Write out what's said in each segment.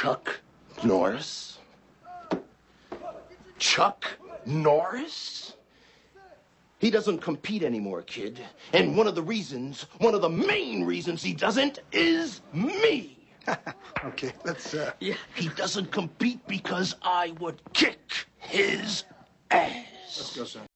Chuck Norris? Chuck Norris? He doesn't compete anymore, kid. And one of the reasons, one of the main reasons he doesn't is me. Okay, let's, uh, Yeah, he doesn't compete because I would kick his ass. let's go, son.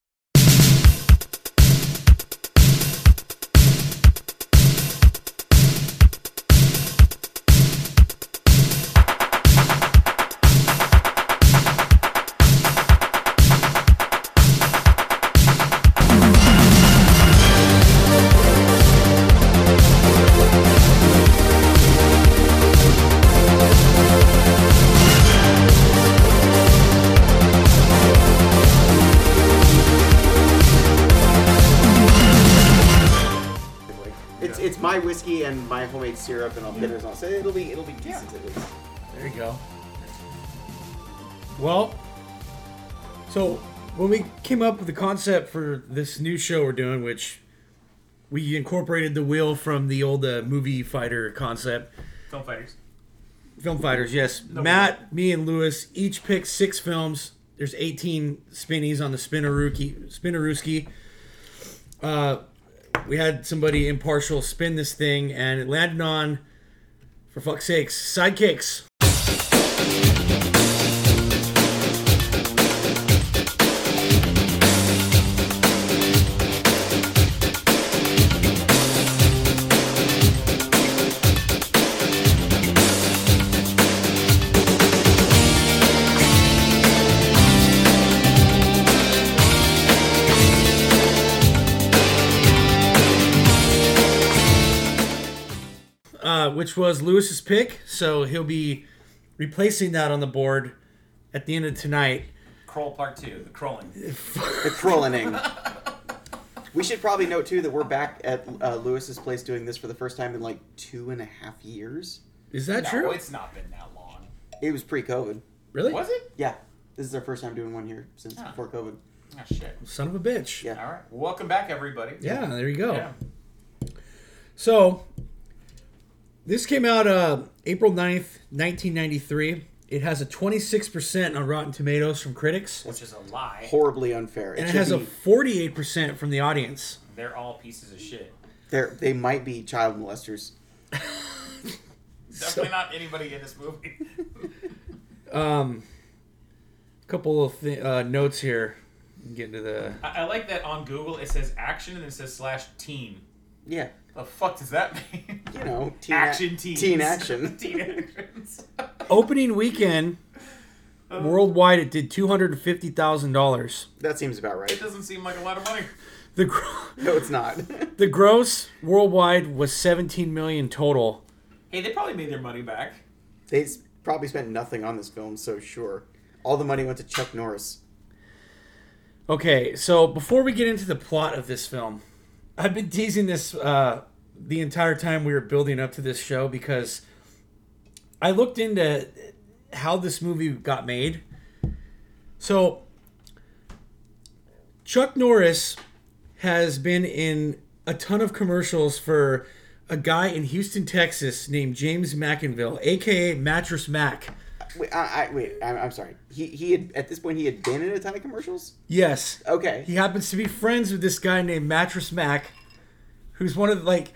Whiskey homemade syrup and all bitters on. it, So it'll be it'll be decent at least. There you go. Well, so when we came up with the concept for this new show we're doing, which we incorporated the wheel from the old uh, movie fighter concept, Film fighters. film fighters. Yes, Matt, me, and Lewis each picked six films. There's 18 spinnies on the spinneruki spinneruski. Uh, we had somebody impartial spin this thing, and it landed on, for fuck's sakes, sidekicks. Which was Lewis's pick. So he'll be replacing that on the board at the end of tonight. Crawl Part 2, the crawling. The trolling. we should probably note too that we're back at uh, Lewis's place doing this for the first time in like two and a half years. Is that No, true? it's not been that long. It was pre-COVID. Really? Was it? Yeah, this is our first time doing one here since Ah. before COVID. Oh, shit. Son of a bitch. Yeah. All right. Welcome back, everybody. Yeah, there you go. Yeah. So this came out uh, April 9th, 1993. It has a 26% on Rotten Tomatoes from critics, Which is a lie. Horribly unfair. and it should has a be- 48% from the audience. They're all pieces of shit. they're, they might be child molesters. Definitely not anybody in this movie. Um, a couple of th- uh, notes here. Get into the. I, I like that on Google it says action and it says slash teen. Yeah, The fuck does that mean? you know, teen action ac- teens. teen action. teen actions. Opening weekend, uh-huh. worldwide, it did $250,000. That seems about right. it doesn't seem like a lot of money. The, gr- No, it's not. the gross worldwide was 17 million total. Hey, they probably made their money back. they s- probably spent nothing on this film, so sure. All the money went to Chuck Norris. Okay, so before we get into the plot of this film, I've been teasing this uh, the entire time we were building up to this show because I looked into how this movie got made. So, Chuck Norris has been in a ton of commercials for a guy in Houston, Texas named James McIngvale, aka Mattress Mac. Wait, I, I, wait I'm, I'm sorry. He, he had, at this point, he had been in a ton of commercials? Yes. Okay. He happens to be friends with this guy named Mattress Mac, who's one of the, like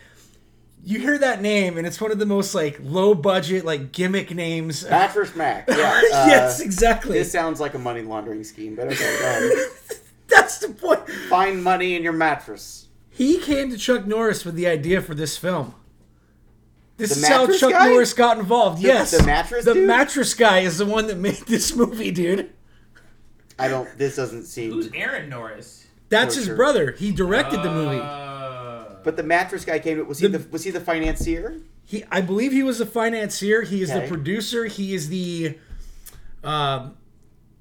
you hear that name and it's one of the most like low budget like gimmick names. Mattress Mac. Yeah. uh, yes, exactly. This sounds like a money laundering scheme, but okay. That's the point. Find money in your mattress. He came to Chuck Norris with the idea for this film. This The is how Chuck guy? Norris got involved. yes, the mattress The dude? mattress guy is the one that made this movie, dude. I don't. This doesn't seem. Who's Aaron Norris? That's his sure. brother. He directed the movie. Uh, But the mattress guy came. Was he The- the, was he the financier? He, I believe he was the financier. He is the producer. He is the um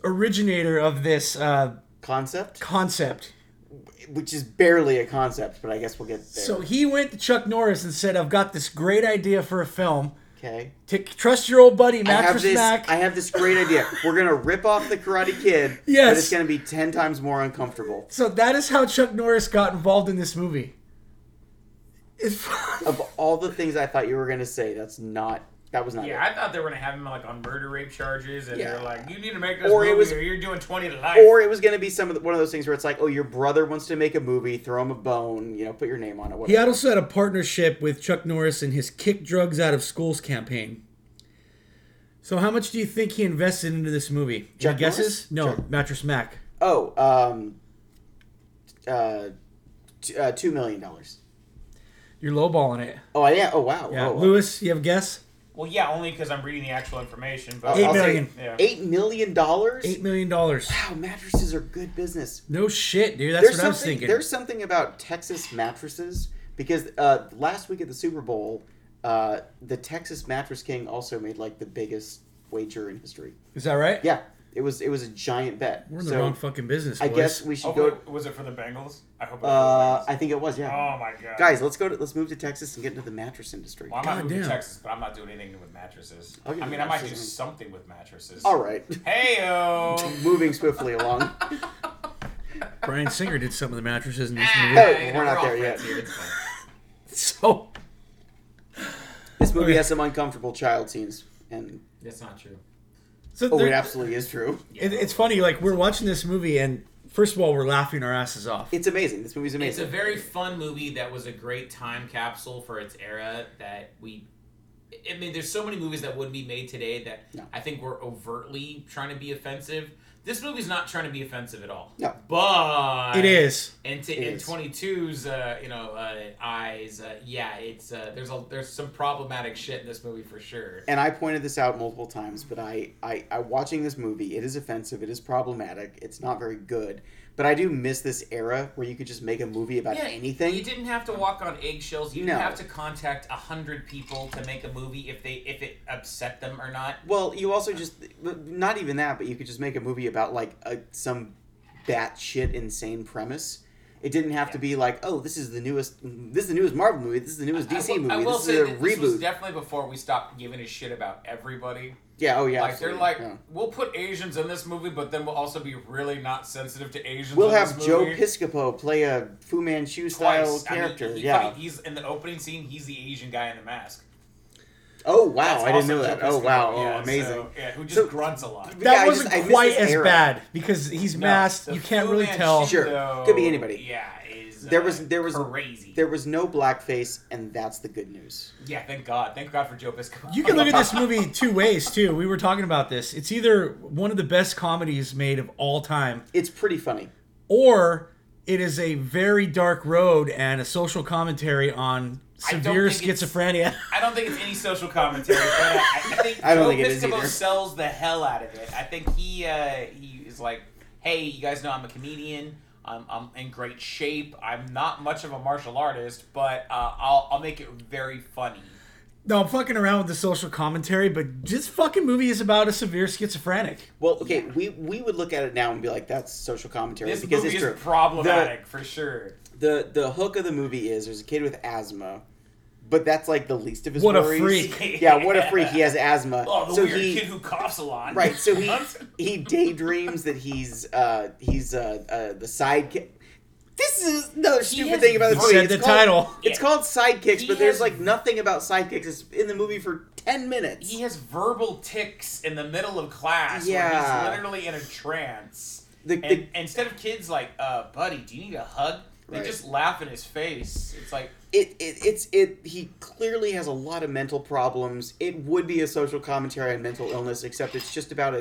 originator of this uh, Concept, concept. Which is barely a concept, but I guess we'll get there. So he went to Chuck Norris and said, "I've got this great idea for a film. okay. To trust your old buddy I have this. Mac." I have this great idea. We're gonna rip off the Karate Kid, Yes. but it's gonna be ten times more uncomfortable. so that is how Chuck Norris got involved in this movie. Of all the things I thought you were gonna say, that's not That was not Yeah, it. I thought they were gonna have him like on murder rape charges, and Yeah. they're like, "You need to make this Or it movie, was- or you're doing twenty to life." Or it was going to be some of the, one of those things where it's like, oh, your brother wants to make a movie, throw him a bone, you know, put your name on it. He Whatever. had also had a partnership with Chuck Norris in his Kick Drugs Out of Schools campaign. So, how much do you think he invested into this movie? Any Chuck guesses? Norris? No, Sure. Mattress Mac. Oh, um, uh, t- uh, two million dollars. You're lowballing it. Oh, I am. Oh, wow. Yeah, oh, Lewis, you have a guess? Well, yeah, only because I'm reading the actual information. But I'll- Eight I'll say. Yeah. Eight million dollars. Eight million dollars. Wow, mattresses are good business. No shit, dude. That's there's what I was something. thinking. There's something about Texas mattresses because uh, last week at the Super Bowl, uh, the Texas Mattress King also made like the biggest wager in history. Is that right? Yeah, it was it was a giant bet. We're in the wrong fucking business. I boys. guess we should Oh, go. wait, was it for the Bengals? I hope. It Uh, was I think it was. Yeah. Oh my god, Guys, let's go to let's move to Texas and get into the mattress industry. Well, I'm not God moving to. Texas, but I'm not doing anything with mattresses. I'll give I mean, I might do something with mattresses. All right, Hey yo. moving swiftly along. Bryan Singer did some of the mattresses in this Oh, movie. we're not there yet. So, This movie Okay. has some uncomfortable child scenes, and That's not true. So oh, there- it absolutely is true. it, it's funny. Like we're watching this movie, and first of all, we're laughing our asses off. It's amazing. This movie's amazing. It's a very fun movie that was a great time capsule for its era that we I mean there's so many movies that wouldn't be made today that No. I think were overtly trying to be offensive. This movie's not trying to be offensive at all. No. But It is. And to, It in is. 22's uh, you know uh, eyes, uh, yeah, it's uh, there's a there's some problematic shit in this movie for sure. and I pointed this out multiple times, but I, I, I watching this movie, it is offensive, it is problematic, it's not very good. But I do miss this era where you could just make a movie about Yeah, anything. You didn't have to walk on eggshells. You didn't have to contact a hundred people to make a movie if they if it upset them or not. Well, you also just not even that, but you could just make a movie about like a, some batshit insane premise. It didn't have to be like, oh, this is the newest, this is the newest Marvel movie, this is the newest DC I movie, I will this say is a that this was reboot. definitely before we stopped giving a shit about everybody. Yeah, oh yeah. like they're like, yeah. we'll put Asians in this movie, but then we'll also be really not sensitive to Asians. We'll in have this Joe. Piscopo play a Fu Manchu style Twice. I mean, character. he- yeah. funny, he's in the opening scene. He's the Asian guy in the mask. oh wow, That's I didn't know that. Oh Piscopo, wow, oh yeah, amazing. so- yeah, who just So- grunts a lot. That I just- wasn't I miss quite as era. bad because he's masked. the you can't Fu really Manchu, tell. Sure. though, Could be anybody. Yeah, is There was there was crazy. there was no blackface, and that's the good news. yeah, thank God. Thank God for Joe Piscopo. You can look at this movie two ways too. We were talking about this. It's either one of the best comedies made of all time, It's pretty funny. or it is a very dark road and a social commentary on severe think it's- schizophrenia. I don't think it's any social commentary, but I, I think I don't Joe think it is Piscopo either. sells the hell out of it. I think he uh, he is like, hey, you guys know I'm a comedian. I'm, I'm in great shape. I'm not much of a martial artist, but uh, I'll I'll make it very funny. No, I'm fucking around with the social commentary, but this fucking movie is about a severe schizophrenic. Well, okay, we we would look at it now and be like, that's social commentary This because movie it's is true. problematic for sure. The the hook of the movie is there's a kid with asthma, but that's like the least of his What a worries. freak. Yeah, what a freak. He has asthma. Oh, the so weird he kid who coughs a lot. right. So he he daydreams that he's uh he's uh, uh the sidekick. This is another stupid has thing about this movie. said It's the called- title. It's Yeah. called sidekicks, He but there's has- like nothing about sidekicks. It's in the movie for ten minutes. He has verbal ticks in the middle of class where Yeah. he's literally in a trance. The- and the- instead of kids like, uh, buddy, do you need a hug? They Right. just laugh in his face. It's like, it, it it's it he clearly has a lot of mental problems it would be a social commentary on mental illness except it's just about a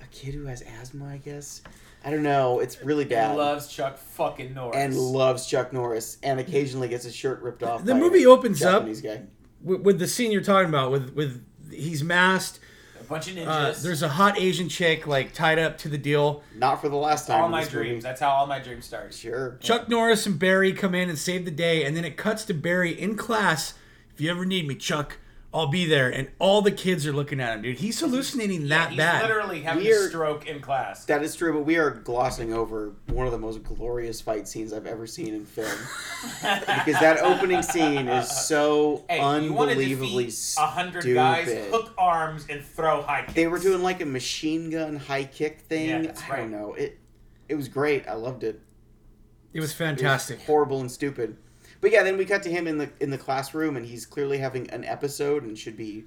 a kid who has asthma i guess i don't know it's really bad. he loves Chuck fucking Norris. and loves chuck norris and occasionally gets his shirt ripped off The by movie a opens up- guy. With, with the scene you're talking about, with with he's masked. A bunch of Uh, there's a hot Asian chick like tied up to the deal. not for the last time all my this movie. dreams. That's how all my dreams start. sure Chuck Norris and Barry come in and save the day, and then it cuts to Barry in class. If you ever need me, Chuck, I'll be there. And all the kids are looking at him, dude. He's hallucinating that He's bad. literally having We're- a stroke in class. that is true, but we are glossing over one of the most glorious fight scenes I've ever seen in film. because that opening scene is so Hey, you want to unbelievably defeat a hundred guys, hook arms, and throw high kicks. They were doing like a machine gun high kick thing. Yeah, that's I right. don't know. It it was great. I loved it. It was It was fantastic. horrible and stupid. But yeah, then we cut to him in the in the classroom, and he's clearly having an episode and should be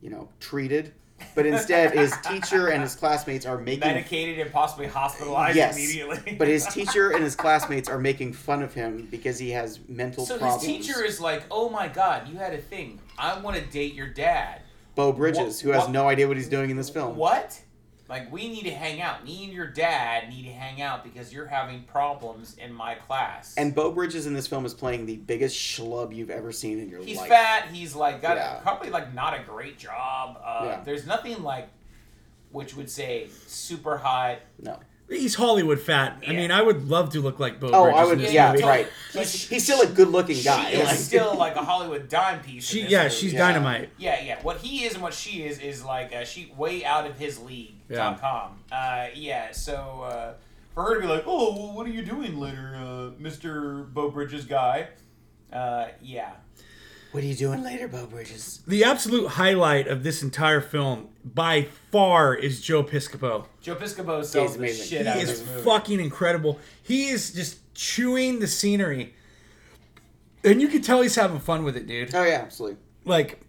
you know, treated. But instead, his teacher and his classmates are making Medicated and possibly hospitalized Yes. immediately. But his teacher and his classmates are making fun of him because he has mental so problems. his teacher is like, "Oh my God, you had a thing. I want to date your dad." Beau Bridges, What- who has what- no idea what he's doing in this film. What? Like we need to hang out. Me and your dad need to hang out because you're having problems in my class. And Beau Bridges in this film is playing the biggest schlub you've ever seen in your he's life. He's fat. He's like got Yeah. probably like not a great job. Uh, Yeah. There's nothing like, which would say super hot. No. He's Hollywood fat. I mean, I would love to look like Bo Oh, Bridges I would. Yeah, movie. right. He's, he's still a good-looking guy. She is still like a Hollywood dime piece. She, yeah, movie. she's Yeah. dynamite. Yeah, yeah. What he is and what she is is like uh, she way out of his league. Yeah. Dot com. Uh, yeah. So uh, for her to be like, oh, well, what are you doing later, uh, Mister Beau Bridges guy? Uh, yeah. What are you doing later, Beau Bridges? The absolute highlight of this entire film, by far, is Joe Piscopo. Joe Piscopo sells the amazing. shit He out of is this movie. fucking incredible. He is just chewing the scenery, and you can tell he's having fun with it, dude. Oh yeah, absolutely. Like,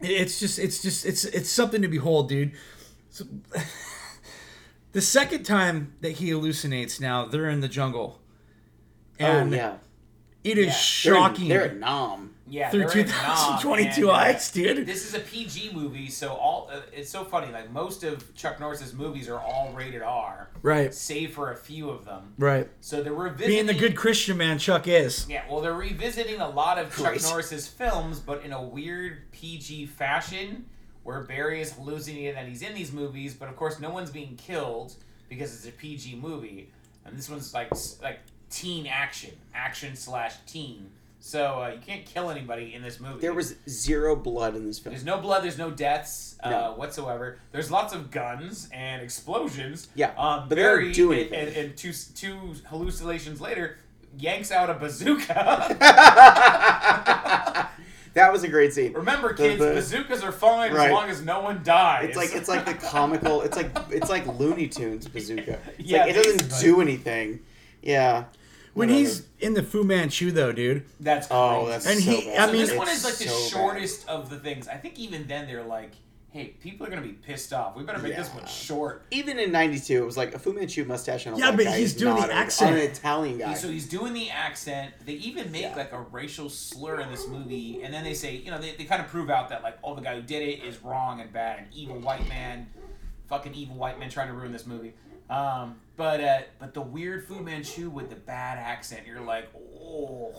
it's just, it's just, it's, it's something to behold, dude. So, the second time that he hallucinates, now they're in the jungle, oh, and oh yeah. It is Yeah. shocking. They're, they're at Nam. Yeah, through they're in Nam, 2022 and, uh, eyes, dude. This is a PG movie, so all uh, it's so funny. Like most of Chuck Norris's movies are all rated R, Right, save for a few of them. right. So they're revisiting. Being the good Christian man Chuck is. Yeah, well, they're revisiting a lot of Chuck Great. Norris's films, but in a weird PG fashion, where Barry is hallucinating that he's in these movies, but of course, no one's being killed because it's a PG movie, and this one's like like teen action, action slash teen. So uh, you can't kill anybody in this movie. There was zero blood in this film. There's no blood. There's no deaths uh, No. whatsoever. There's lots of guns and explosions. Yeah, um, but they don't Barry, do and, anything. and, and two two hallucinations later, yanks out a bazooka. that was a great scene. Remember, kids, the- bazookas are fine Right. as long as no one dies. It's like it's like the comical. It's like it's like Looney Tunes bazooka. It's Yeah, like it doesn't do anything. Yeah. When Whatever. he's in the Fu Manchu, though, dude. that's Oh, crazy. that's And so he- bad. I So mean, this one It's is like the so bad. shortest of the things. I think even then they're like, hey, people are gonna be pissed off. We better make this one Yeah. short. Even in '92, it was like a Fu Manchu mustache on a Yeah, white but guy he's is doing the not a- accent. on an Italian guy. So he's doing the accent. They even make Yeah. like a racial slur in this movie, and then they say, you know, they, they kind of prove out that like, oh, the guy who did it is wrong and bad, and evil white man, fucking evil white man trying to ruin this movie. Um, but uh, but the weird Fu Manchu with the bad accent, you're like, oh.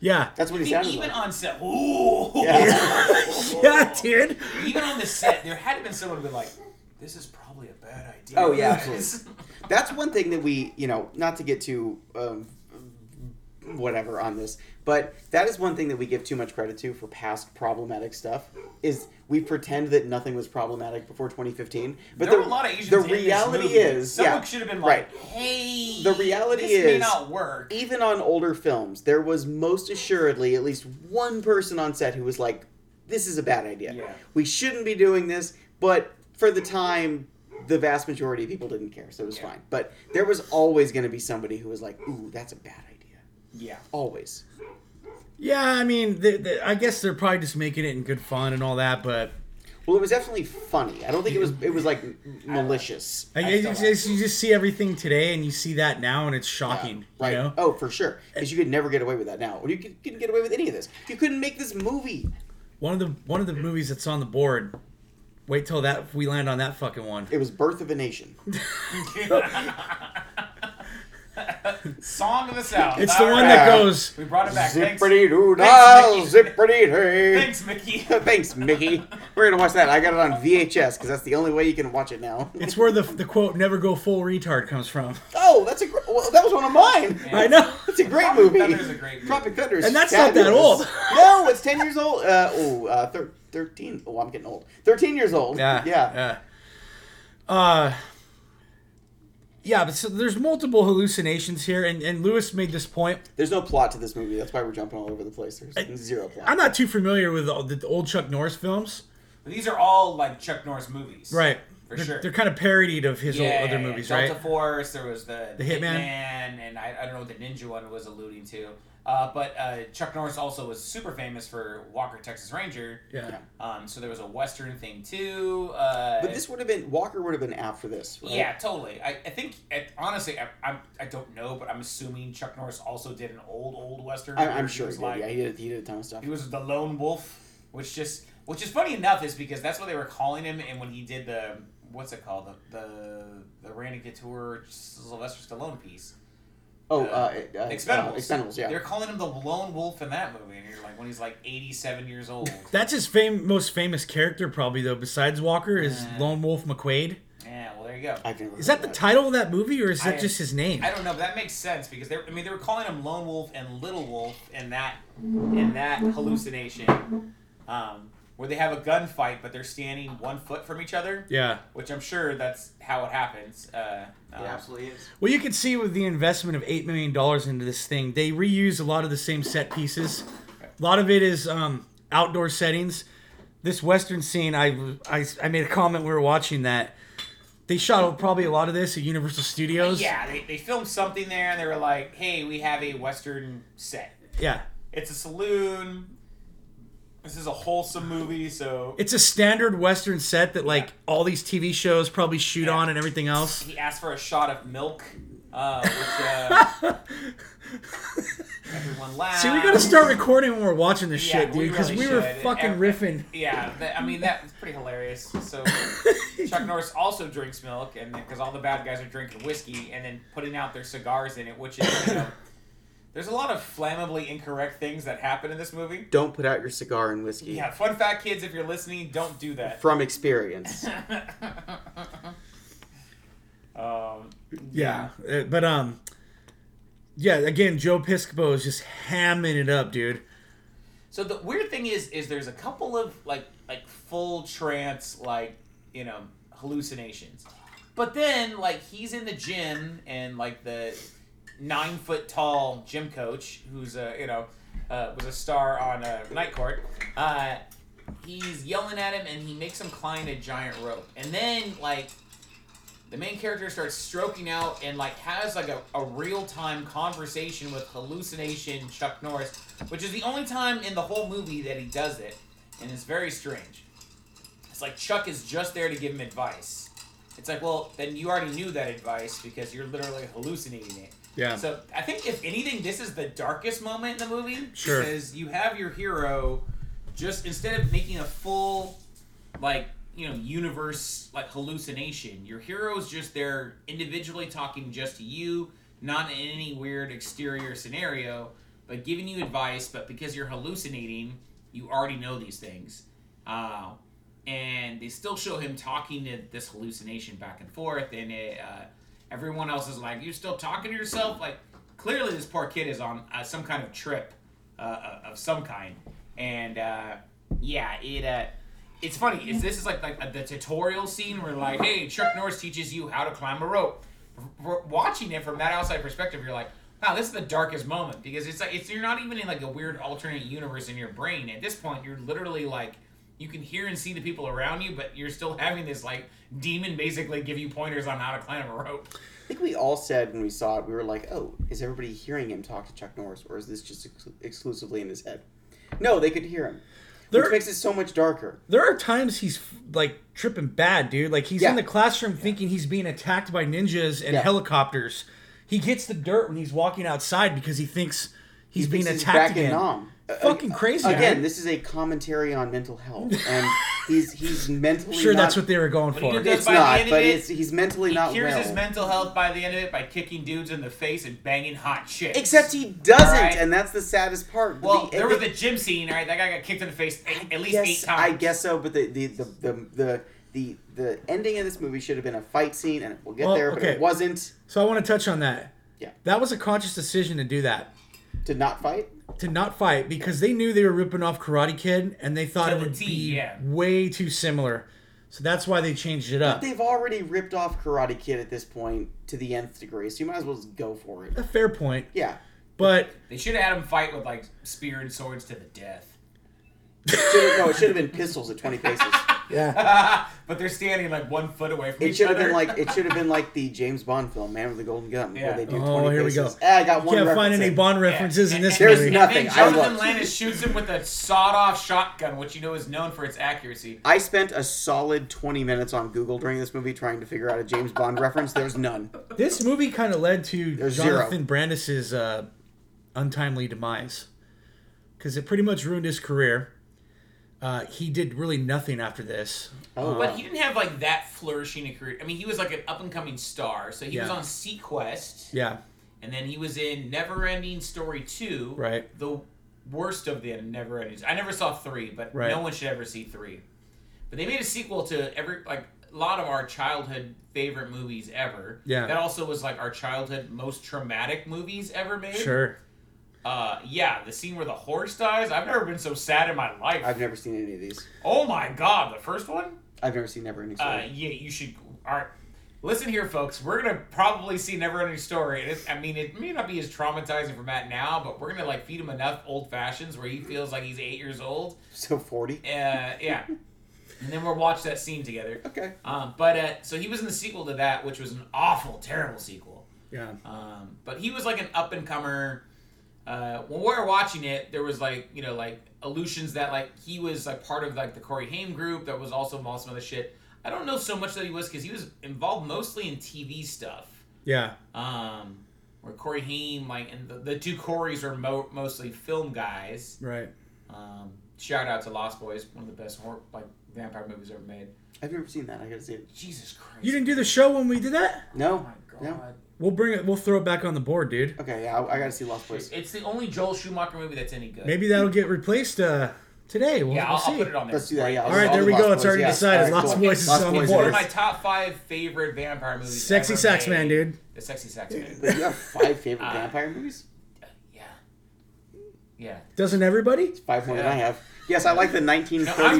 Yeah. That's what he Even, sounded even like. on set, ooh. Yeah. yeah, dude. even on the set, there had to been someone who be like, this is probably a bad idea. Oh, yeah, That's one thing that we, you know, not to get too um, whatever on this, but that is one thing that we give too much credit to for past problematic stuff. Is we pretend that nothing was problematic before 2015, but there the, were a lot of Asians the reality is, someone yeah, should have been like, right. "Hey, The reality this may is- not work." even on older films, there was most assuredly at least one person on set who was like, "This is a bad idea. Yeah. We shouldn't be doing this." But for the time, the vast majority of people didn't care, so it was Yeah. fine. But there was always going to be somebody who was like, "Ooh, that's a bad idea." Yeah. Always. Yeah, I mean, the, the, I guess they're probably just making it in good fun and all that, but Well, it was definitely funny. I don't think it was. It was like malicious. I, I you, still just, you just see everything today and you see that now and it's shocking. Right. You know? Oh, for sure. Because you could never get away with that now. Or you could, couldn't get away with any of this. You couldn't make this movie. One of the one of the movies that's on the board. Wait till that we land on that fucking one. It was Birth of a Nation. Song of the South. It's the one right. that goes. We brought it back. Thanks, Zippity doo Thanks, dah, Mickey. zippity hey. thanks, Mickey. Thanks, Mickey. We're gonna watch that. I got it on VHS because that's the only way you can watch it now. It's where the the quote "never go full retard" comes from. Oh, that's a gr- well, that was one of mine. I know. It's a great Tropic movie. Thunder is a great movie. Tropic Thunder, is And that's not that old. no, it's ten years old. Uh, oh, uh, thir- thirteen. Oh, I'm getting old. Thirteen years old. Yeah. yeah. Yeah. Uh. Yeah, but so there's multiple hallucinations here, and, and Lewis made this point. There's no plot to this movie. That's why we're jumping all over the place. There's zero plot. I'm not too familiar with the, the old Chuck Norris films. These are all like Chuck Norris movies. Right. For they're, sure. They're kind of parodied of his Yeah, old other yeah, movies, Delta right? Force. There was the, The Hitman. and I, I don't know what the Ninja one was alluding to. Uh, but uh, Chuck Norris also was super famous for Walker Texas Ranger. Yeah. Um, so there was a Western thing too. Uh, But this would have been Walker would have been after this, right? Yeah, totally. I, I think it, honestly, I, I'm, I don't know, but I'm assuming Chuck Norris also did an old old western. I, I'm sure he was did. like yeah, he did. He did a ton of stuff. he was the lone wolf, which just which is funny enough is because that's what they were calling him, and when he did the what's it called the the the Randy Couture Sylvester Stallone piece. Oh, uh, uh, uh, Expendables. Uh, Expendables, yeah. They're calling him the lone wolf in that movie, and you're like, when he's like 87 years old. That's his fam- most famous character, probably though. Besides Walker, is Uh. Lone Wolf McQuade. yeah, well, there you go. I've Is heard that the title of that movie, or is that I- just his name? I don't know, but that makes sense because they I mean they were calling him Lone Wolf and Little Wolf in that in that hallucination, um, where they have a gunfight but they're standing one foot from each other, Yeah. which I'm sure that's how it happens. Uh, It uh, absolutely is. Well, you can see with the investment of eight million dollars into this thing, they reuse a lot of the same set pieces. A lot of it is um, outdoor settings. This western scene, I, I I made a comment. We were watching that. They shot probably a lot of this at Universal Studios. yeah, they, they filmed something there and they were like, hey, we have a Western set. Yeah. It's a saloon. This is a wholesome movie, so It's a standard western set that like all these TV shows probably shoot on and everything else. he asked for a shot of milk, uh, which uh, everyone laughed. See, we gotta start recording when we're watching this Yeah, shit, dude, because really we were should. fucking Ev- riffing. Yeah, that, I mean that was pretty hilarious. So Chuck Norris also drinks milk, and because all the bad guys are drinking whiskey and then putting out their cigars in it, which is you know, there's a lot of flammably incorrect things that happen in this movie. Don't put out your cigar and whiskey. Yeah, fun fact, kids, if you're listening, don't do that. From experience. um, Yeah, uh, but um, yeah. Again, Joe Piscopo is just hamming it up, dude. So the weird thing is, is there's a couple of like like full trance like you know hallucinations, but then like he's in the gym and like the nine foot tall gym coach who's a you know uh, was a star on uh, Night Court. Uh, he's yelling at him and he makes him climb a giant rope, and then like the main character starts stroking out and like has like a, a real-time conversation with hallucination chuck norris which is the only time in the whole movie that he does it. And it's very strange. It's like chuck is just there to give him advice. It's like well then you already knew that advice because you're literally hallucinating it Yeah. so i think if anything this is the darkest moment in the movie Sure. because you have your hero just instead of making a full like you know universe like hallucination your hero is just there individually talking just to you not in any weird exterior scenario but giving you advice but because you're hallucinating you already know these things uh, and they still show him talking to this hallucination back and forth and it, uh, everyone else is like you're still talking to yourself like clearly this poor kid is on uh, some kind of trip uh, of some kind and uh, yeah it uh, it's funny. Is this is like like the tutorial scene where like, hey, Chuck Norris teaches you how to climb a rope. For watching it from that outside perspective, you're like, wow, this is the darkest moment because it's like it's you're not even in like a weird alternate universe in your brain. At this point, you're literally like you can hear and see the people around you, but you're still having this like demon basically give you pointers on how to climb a rope. I think we all said when we saw it, we were like, "Oh, is everybody hearing him talk to Chuck Norris, or is this just ex- exclusively in his head?" No, they could hear him, There- which makes it so much darker. There are times he's like tripping bad, dude. Like he's Yeah. in the classroom thinking he's being attacked by ninjas and Yeah. helicopters. He gets the dirt when he's walking outside because he thinks he's being Thinks he's attacked back in again. Nam. Fucking crazy. Again, man. this is a commentary on mental health, and he's he's mentally sure not, that's what they were going for. do you? It's not, but it, it's he's mentally He not cures well. his mental health by the end of it by kicking dudes in the face and banging hot chicks. Except he doesn't, Alright. and that's the saddest part. Well, The- there was the- the gym scene, right? That guy got kicked in the face eight, at least yes, eight times. I guess so, but the the, the the the the the ending of this movie should have been a fight scene, and we'll get Well, there, but okay. it wasn't. So I want to touch on that. Yeah. That was a conscious decision to do that. To not fight. To not fight because they knew they were ripping off Karate Kid and they thought To it the would T, be yeah. way too similar. So that's why they changed it up. But up. they've already ripped off Karate Kid at this point to the nth degree, so you might as well just go for it. A fair point. Yeah. But They should have had him fight with like spear and swords to the death. Should've- no, it should have been pistols at 20 paces. Yeah. but they're standing like one foot away from It each should have other. been like it should have been like the James Bond film, Man with the Golden Gun, Yeah. where they do 20 Oh, here we go. Ah, I got You one. can't find any in. Bond Yeah. references in this and- There's movie. nothing. And I Jonathan love- Landis shoots him with a sawed-off shotgun, which you know is known for its accuracy. I spent a solid 20 minutes on Google during this movie trying to figure out a James Bond reference. There's none. This movie kind of led to There's Jonathan Brandis's uh, untimely demise because it pretty much ruined his career. Uh, he did really nothing after this. Oh, But he didn't have like that flourishing a career. I mean, he was like an up and coming star. So he was on SeaQuest, Yeah, and then he was in Never Ending Story Two. Right. The worst of the Never Ending. I never saw three, but Right. no one should ever see three. But they made a sequel to every like a lot of our childhood favorite movies ever. Yeah. That also was like our childhood most traumatic movies ever made. sure. Uh, yeah, the scene where the horse dies. I've never been so sad in my life. I've never seen any of these. oh my god, the first one. I've never seen Never Ending Uh, Story. yeah, you should. All right, listen here, folks. We're gonna probably see Never Ending Story. I mean, it may not be as traumatizing for Matt now, but we're gonna like feed him enough old fashions where he feels like he's eight years old. So 40. Uh, yeah, and then we'll watch that scene together. Okay. Um, but uh, so he was in the sequel to that, which was an awful, terrible sequel. Yeah. Um, but he was like an up and comer. Uh, when we were watching it, there was like you know like allusions that like he was like part of like the Corey Haim group that was also involved in some other shit. I don't know so much that he was because he was involved mostly in TV stuff. Yeah. Um, where Corey Haim like and the, the two Coreys are mo- mostly film guys. Right. Um, shout out to Lost Boys, one of the best horror, like vampire movies ever made. I've never seen that. I gotta see it. Jesus Christ! You didn't do the show when we did that? Oh No. my No. God! We'll bring it. We'll throw it back on the board, dude. Okay, yeah, I, I gotta see Lost Boys. It's the only Joel Schumacher movie that's any good. Maybe that'll get replaced uh, today. We'll, Yeah, we'll I'll, I'll see. put it on there. Let's do that. Yeah. All right, I'll there do we Lost go. It's already yeah. decided. All right, Lost cool. Boys is Lost on the Boys One board. of my top five favorite vampire movies. Sexy ever Sax made. Man, dude. The Sexy Sax Man. But you have five favorite Uh, vampire movies? Yeah. Yeah. Doesn't everybody? It's Five more than. I have. Yes, I like the No, I'm the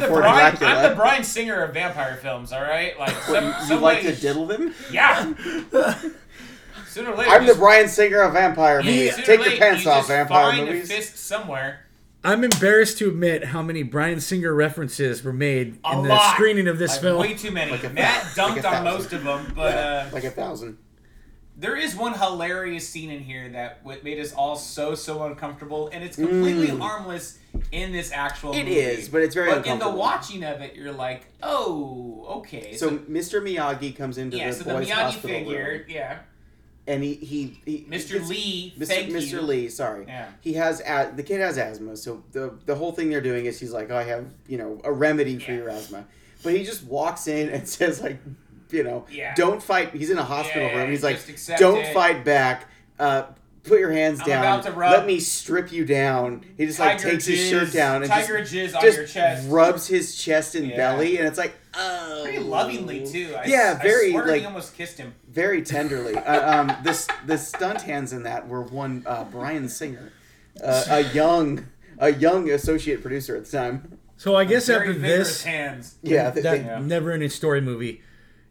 1934 Brian. Dracula. I'm the Bryan Singer of vampire films. All right, like What, you, you like to diddle them? Yeah. Sooner or later, I'm the just- Bryan Singer of vampire yeah, movies. sooner or Take your later, pants you off, just vampire find movies. a fist somewhere. I'm embarrassed to admit how many Bryan Singer references were made A in the lot. screening of this Like, film. Way too many. Like a Matt thou- dunked like a on thousand. most of them, but uh, like a thousand. There is one hilarious scene in here that w- made us all so so uncomfortable, and it's completely Mm. harmless in this actual. It movie. is, but it's very But in the uncomfortable. watching of it, you're like, oh, okay. So Mr. Miyagi comes into yeah, the so the boys' Miyagi hospital figure, room, yeah, and he he, he Mr. gets- Lee, Mr. Mr. you. Lee, sorry. Yeah. He has a- the kid has asthma, so the the whole thing they're doing is he's like, oh, I have you know a remedy for your asthma, but he just walks in and says like, you know, Yeah. don't fight. He's in a hospital Yeah, room. He's like, don't it. fight back. Uh, put your hands I'm down. about to rub- Let me strip you down. He just like takes his shirt down and tiger just, jizz on just your chest. rubs his chest and Yeah. belly, and it's like, oh, Very lovingly too. I, Yeah, I very, swear like- he almost kissed him. very tenderly. uh, um, this the stunt hands in that were one uh, Bryan Singer, uh, a young a young associate producer at the time. So I guess Very after this, hands. Yeah, they, that they- Yeah. never-ending story movie,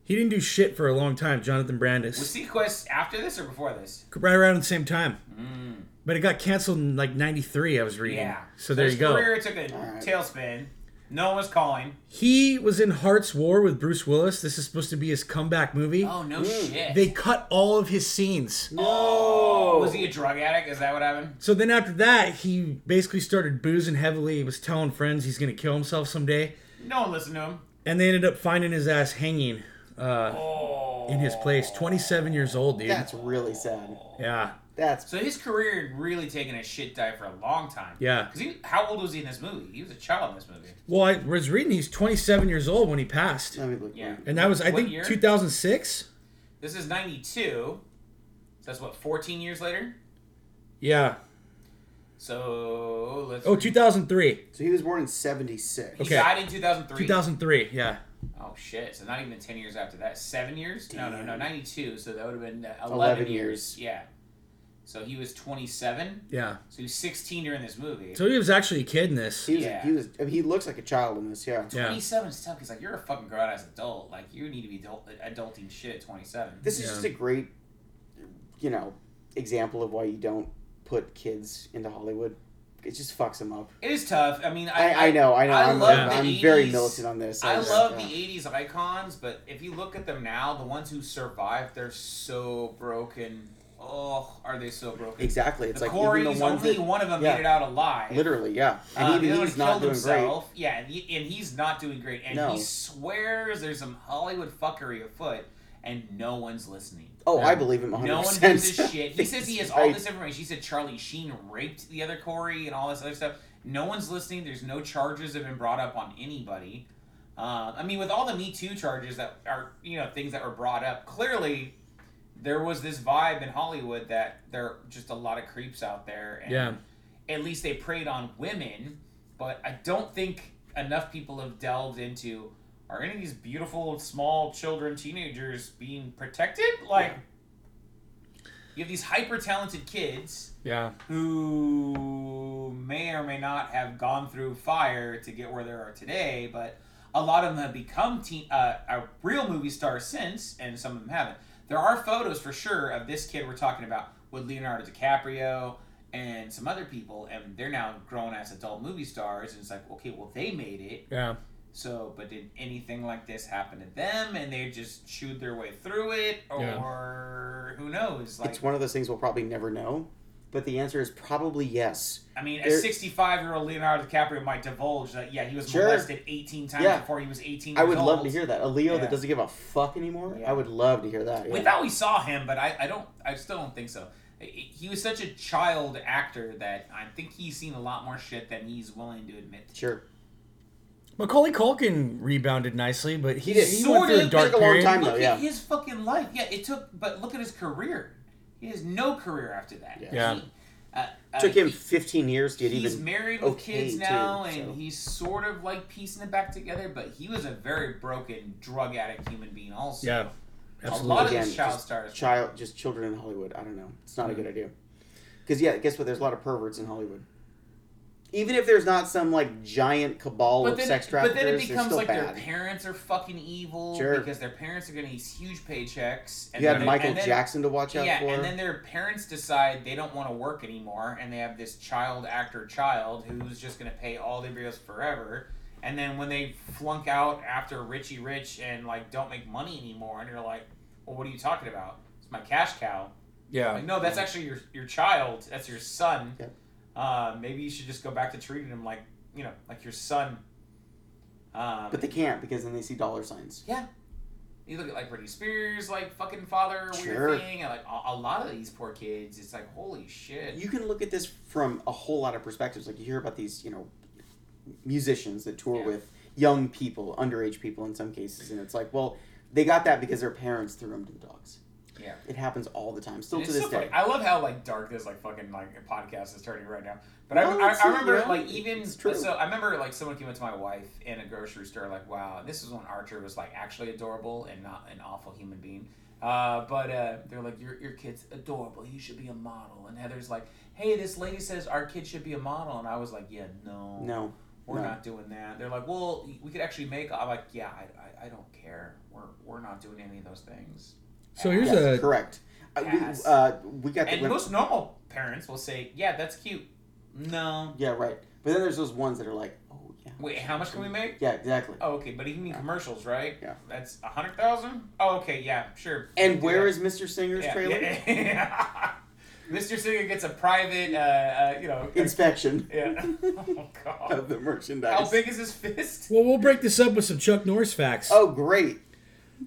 he didn't do shit for a long time. Jonathan Brandis. Was Brandis, SeaQuest after this or before this? right around the same time, Mm. but it got canceled in like '93. I was reading. Yeah. So there his you go. Career took a Alright. tailspin. No one was calling. He was in Hart's War with Bruce Willis. This is supposed to be his comeback movie. Oh no Mm. shit. They cut all of his scenes. oh, was he a drug addict? Is that what happened? So then after that, he basically started boozing heavily. He was telling friends he's going to kill himself someday. No one listened to him. And they ended up finding his ass hanging uh, Oh. in his place. 27 years old, dude. that's really sad. yeah. That's So his career had really taken a shit dive for a long time. Yeah. Because how old was he in this movie? He was a child in this movie. Well, I was reading he's 27 years old when he passed. let me look. Yeah. And that was, I What think, year? 2006? This is '92. So that's what 14 years later. Yeah. So let's. Oh, 2003. So he was born in '76. He okay. died in 2003. 2003, yeah. Oh shit! So not even 10 years after that. Seven years? No, no, no. 92. So that would have been uh, 11, 11 years. years. Yeah. So he was 27. Yeah. So he was 16 during this movie. So he was actually a kid in this. He was. Yeah. He was. I mean, he looks like a child in this. Yeah. Yeah. 27 is tough He's like you're a fucking grown ass adult. Like you need to be adult, adulting shit at 27. This is Yeah. just a great, you know, example of why you don't put kids into Hollywood it just fucks them up. It is tough. I mean, I, I, I know, I know. I I'm, love I'm, the I'm very militant on this. I just- love yeah. the '80s icons, but if you look at them now, the ones who survived, they're so broken. Oh, are they so broken? Exactly. It's the like Corey's even the ones only that one of them yeah. made it out alive. literally, yeah, and Uh, even other he's not killed doing great. Yeah, and, he, and he's not doing great. And No. he swears there's some Hollywood fuckery afoot, and no one's listening. Oh, I believe him 100. No one gives a shit. He says he has all this information. He said Charlie Sheen raped the other Corey and all this other stuff. No one's listening. There's no charges have been brought up on anybody. Uh, I mean, with all the Me Too charges that are, you know, things that were brought up, clearly there was this vibe in Hollywood that there are just a lot of creeps out there. And Yeah. At least they preyed on women, but I don't think enough people have delved into are any of these beautiful small children, teenagers being protected? Like, you have these hyper talented kids Yeah. who may or may not have gone through fire to get where they are today, but a lot of them have become teen, uh, a real movie stars since, and some of them haven't. There are photos for sure of this kid we're talking about with Leonardo DiCaprio and some other people, and they're now grown as adult movie stars. And it's like, okay, well, they made it. Yeah. So, but did anything like this happen to them, and they just chewed their way through it, Yeah. or who knows? Like, It's one of those things we'll probably never know, but the answer is probably yes. I mean, There- a 65 year old Leonardo DiCaprio might divulge that, yeah, he was Sure. molested 18 times Yeah. before he was 18 I years would love to hear that. A Leo Yeah. that doesn't give a fuck anymore. Yeah. I would love to hear that. We thought we saw him, but I, I don't, I still don't think so. I- I- He was such a child actor that I think he's seen a lot more shit than he's willing to admit. Sure. Macaulay Culkin rebounded nicely, but he, did. he Sort went through a dark took a long period. time. Look though, yeah. at his fucking life. Yeah, it took, but look at his career. He has no career after that. Yeah. Yeah. He, uh, uh, Took him he- 15 years to get he's even. married with okay, kids too, now, so. and he's sort of like piecing it back together. But he was a very broken drug addict human being, also. Yeah. absolutely. a lot of Again, these child just stars. Child, just children in Hollywood. I don't know. It's not a Mm-hmm. good idea. Because yeah, guess what? There's a lot of perverts in Hollywood. Even if there's not some like giant cabal but of then, sex but traffickers, then it becomes still like bad. their parents are fucking evil Sure. because their parents are getting these huge paychecks. And you had then- Michael and then- Jackson to watch out yeah, for. and then their parents decide they don't want to work anymore, and they have this child actor child who's just going to pay all their bills forever. And then when they flunk out after Richie Rich and like don't make money anymore, and you're like, well, what are you talking about? It's my cash cow. Yeah. Like, no, that's actually your your child. That's your son. Yep. Uh, maybe you should just go back to treating him like you know, like your son. Um, but they can't because then they see dollar signs. yeah. You look at like Britney Spears, like fucking father Sure. weird thing, and like a, a lot of these poor kids. It's like holy shit. You can look at this from a whole lot of perspectives. Like you hear about these, you know, musicians that tour Yeah. with young people, underage people in some cases, and it's like, well, they got that because their parents threw them to the dogs. Yeah. It happens all the time, still to this so day. funny. I love how like dark this like fucking like podcast is turning right now. But I, No, I, it's I remember like even so I remember like someone came up to my wife in a grocery store like wow this is when Archer was like actually adorable and not an awful human being. Uh, but uh, they're like your your kid's adorable. You should be a model. And Heather's like hey this lady says our kid should be a model and I was like yeah no no, we're no. not doing that. They're like well we could actually make. I'm like yeah I, I, I don't care. We're we're not doing any of those things. So here's Yes, a correct. Uh, we, uh, we got the And most normal parents will say, "Yeah, that's cute." No. yeah, right. But then there's those ones that are like, oh yeah, Wait, how much can we make? yeah, exactly. Oh, okay, but even commercials, right? Yeah. That's a hundred thousand. Oh, okay, yeah, sure. And Do where that. is Mr. Singer's yeah, trailer? yeah, yeah. Mr. Singer gets a private, uh, uh, you know, Inspection yeah. Oh God. of the merchandise. How big is his fist? well, we'll break this up with some Chuck Norris facts. Oh, great.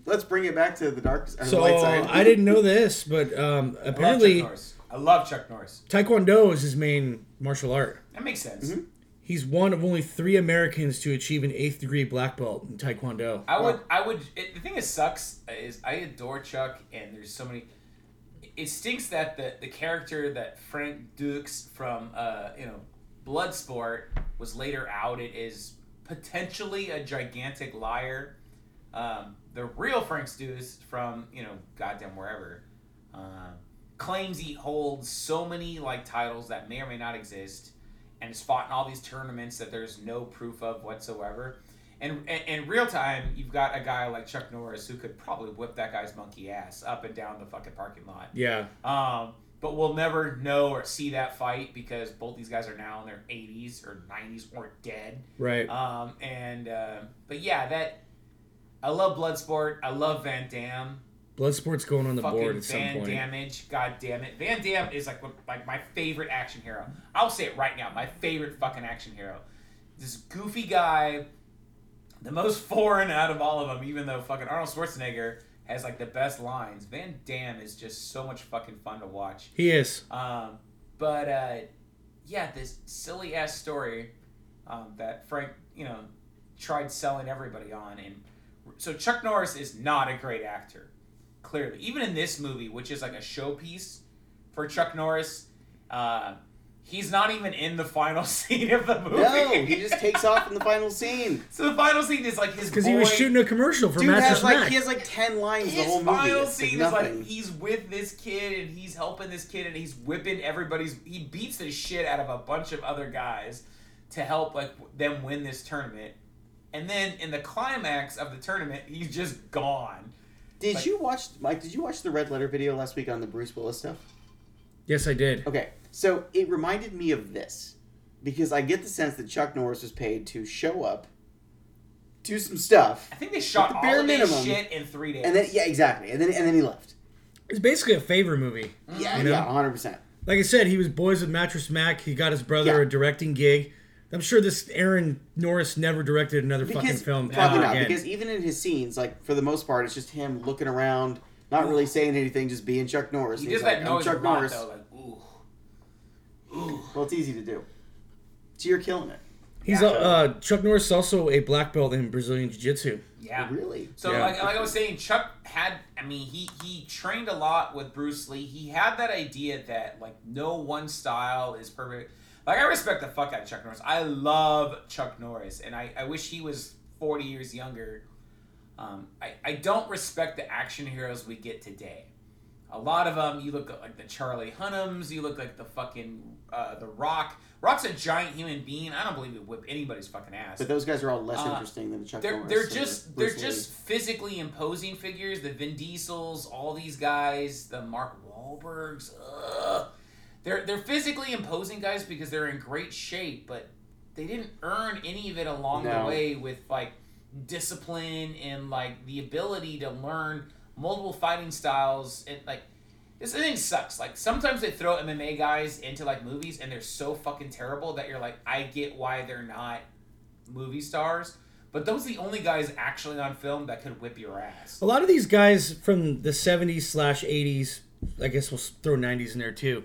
Let's bring it back to the dark so light side. I didn't know this, but um, I love apparently Chuck Norris. I love Chuck Norris. Taekwondo is his main martial art. That makes sense. Mm-hmm. He's one of only three Americans to achieve an eighth degree black belt in Taekwondo. I would, I would. It, the thing that sucks is I adore Chuck, and there's so many. It stinks that the the character that Frank Dux from uh you know Bloodsport was later outed as potentially a gigantic liar. Um, the real Frank Dux from you know goddamn wherever uh, claims he holds so many like titles that may or may not exist, and has fought in all these tournaments that there's no proof of whatsoever. And in, in real time, you've got a guy like Chuck Norris who could probably whip that guy's monkey ass up and down the fucking parking lot. Yeah. Um, but we'll never know or see that fight because both these guys are now in their 80s or 90s or dead. Right. Um, and uh, but yeah, that I love Bloodsport. I love Van Damme. Bloodsport's going on the Fucking board at some Van point. Damage. God damn it. Van Damme is like like my favorite action hero. I'll say it right now. My favorite fucking action hero. This goofy guy, the most foreign out of all of them, even though fucking Arnold Schwarzenegger has like the best lines. Van Damme is just so much fucking fun to watch. He is. Um, but uh, yeah, this silly ass story um, that Frank, you know, tried selling everybody on, and so Chuck Norris is not a great actor. Clearly, even in this movie, which is like a showpiece for Chuck Norris, uh, he's not even in the final scene of the movie. No, he just takes off in the final scene. so the final scene is like his Because he was shooting a commercial for Dude Mattress has like he has like ten lines the whole movie. final It's like scene is like he's with this kid and he's helping this kid and he's whipping everybody's. He beats the shit out of a bunch of other guys to help like them win this tournament. And then in the climax of the tournament, he's just gone. Did like- you watch Mike? Did you watch the red letter video last week on the Bruce Willis stuff? yes, I did. Okay, so it reminded me of this because I get the sense that Chuck Norris was paid to show up, do some stuff, I think they shot the all bare of minimum. shit in three days. and then yeah, exactly, and then and then he left. It's basically a favor movie. Yeah, You know? yeah, hundred percent. Like I said, he was boys with Mattress Mack. He got his brother Yeah. a directing gig. I'm sure this Aaron Norris never directed another fucking film probably ever not. again. Because even in his scenes, like for the most part, it's just him looking around, not really saying anything, just being Chuck Norris. he And he's does that like, "I'm noise a Chuck lot Norris. though, like ooh, ooh. Well, it's easy to do. So you're killing it. He's Yeah. a, uh, Chuck Norris is also a black belt in Brazilian Jiu Jitsu. Yeah. Really? So Yeah. like, like I was saying, Chuck had I mean he he trained a lot with Bruce Lee. He had that idea that like no one style is perfect. Like I respect the fuck out of Chuck Norris. I love Chuck Norris, and I, I wish he was forty years younger. Um, I I don't respect the action heroes we get today. A lot of them, you look like the Charlie Hunnams. You look like the fucking uh, the Rock. Rock's a giant human being. I don't believe he would whip anybody's fucking ass. But those guys are all less Uh, interesting than Chuck they're Norris. they're just they're Lee. just physically imposing figures. The Vin Diesels, all these guys, the Mark Wahlbergs. Ugh. They're they're physically imposing guys because they're in great shape, but they didn't earn any of it along No. the way with like discipline and like the ability to learn multiple fighting styles and like this thing sucks. Like sometimes they throw MMA guys into like movies and they're so fucking terrible that you're like, I get why they're not movie stars. But those are the only guys actually on film that could whip your ass. A lot of these guys from the 70s slash 80s, I guess we'll throw 90s in there too,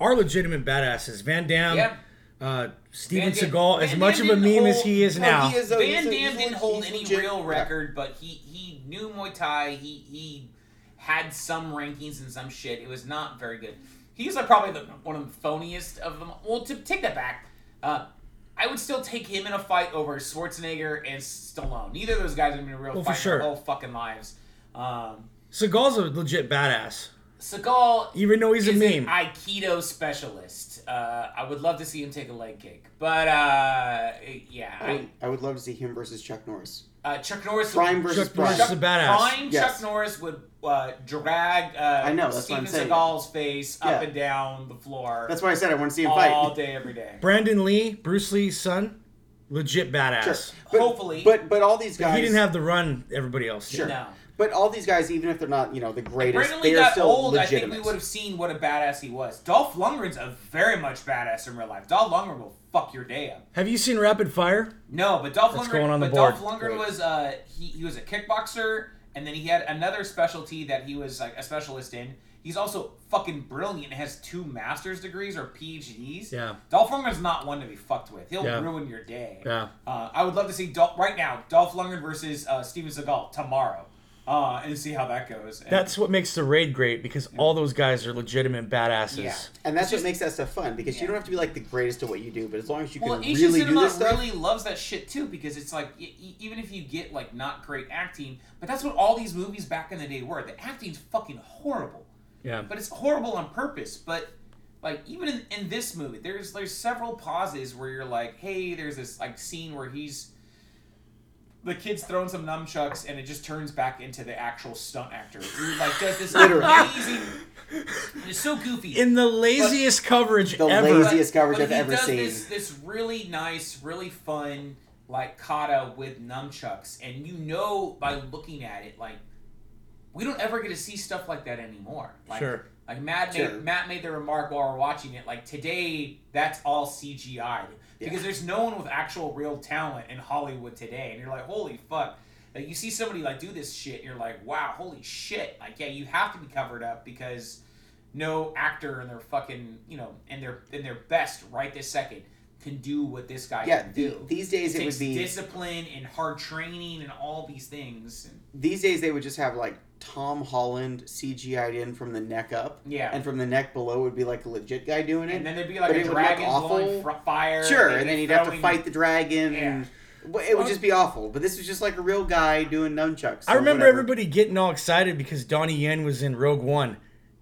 are legitimate badasses. Van Damme, Yeah. uh, Steven Van Dam- Seagal, as Van much Dam of a didn't meme as hold- he is No, now. he is, though. He's Van a- Damme he's didn't hold he's any legit- real yeah. record, but he he knew Muay Thai. He he had some rankings and some shit. It was not very good. He's like probably the, one of the phoniest of them. Well, to take that back, uh, I would still take him in a fight over Schwarzenegger and Stallone. Neither of those guys have been a real Well, for fight sure. their whole fucking lives. Um, Seagal's a legit badass, Seagal even though he's a is meme. an Aikido specialist. Uh, I would love to see him take a leg kick, but uh, yeah, I I, would, I would love to see him versus Chuck Norris. uh, Chuck Norris. Prime versus Chuck Prime. Norris is a badass. Prime Yes. Chuck Norris would uh, drag uh, I know, that's what Steven I'm saying. Seagal's face Yeah. up and down the floor That's why I said I want to see him all fight. All day, every day. Brandon Lee, Bruce Lee's son, legit badass. Sure. But, Hopefully. but but all these guys He didn't have the run everybody else did. Sure. No. But all these guys, even if they're not, you know, the If greatest, Brandon Lee they are got still old, I think we would have seen what a badass he was. Dolph Lundgren's a very much badass in real life. Dolph Lundgren will fuck your day up. Have you seen Rapid Fire? No, but Dolph That's Lundgren. going on the but board. Dolph Lundgren Great. was uh he, he was a kickboxer, and then he had another specialty that he was like a specialist in. He's also fucking brilliant. and Has two master's degrees or PhDs. Yeah. Dolph Lundgren's not one to be fucked with. He'll Yeah. ruin your day. Yeah. Uh, I would love to see Dolph right now. Dolph Lundgren versus uh, Steven Seagal tomorrow, uh, and see how that goes. And- That's what makes the raid great because all those guys are legitimate badasses. Yeah. And that's It's what makes that stuff fun because Yeah. you don't have to be like the greatest at what you do, but as long as you Well, can Asian really do cinema this stuff. really loves that shit too because it's like even if you get like not great acting, but that's what all these movies back in the day were. The acting's fucking horrible, Yeah. but it's horrible on purpose. But like even in, in this movie, there's there's several pauses where you're like, hey, there's this like scene where he's the kid's throwing some nunchucks and it just turns back into the actual stunt actor who like does this Literally. amazing. It's so goofy. In the laziest coverage The ever. laziest coverage I've ever does seen. This, this really nice, really fun, like kata with nunchucks, and you know by looking at it, like we don't ever get to see stuff like that anymore. Like, Sure. Like Matt Sure. made, Matt made the remark while we're watching it. Like today, that's all CGI because there's no one with actual real talent in Hollywood today, and you're like, holy fuck. Like you see somebody like do this shit, you're like, wow, holy shit. Like yeah, you have to be covered up because no actor in their fucking you know in their in their best right this second can do what this guy Yeah, can the- do. these days it takes would be discipline and hard training and all these things. And, these days they would just have like Tom Holland CGI'd in from the neck up, yeah. and from the neck below would be like a legit guy doing it. and then there'd be like but a it dragon blowing awful. fr- fire. Sure, they'd and then he'd have to fight the dragon. Yeah. And, it would just be awful. But this was just like a real guy doing nunchucks. I remember whatever. everybody getting all excited because Donnie Yen was in Rogue One,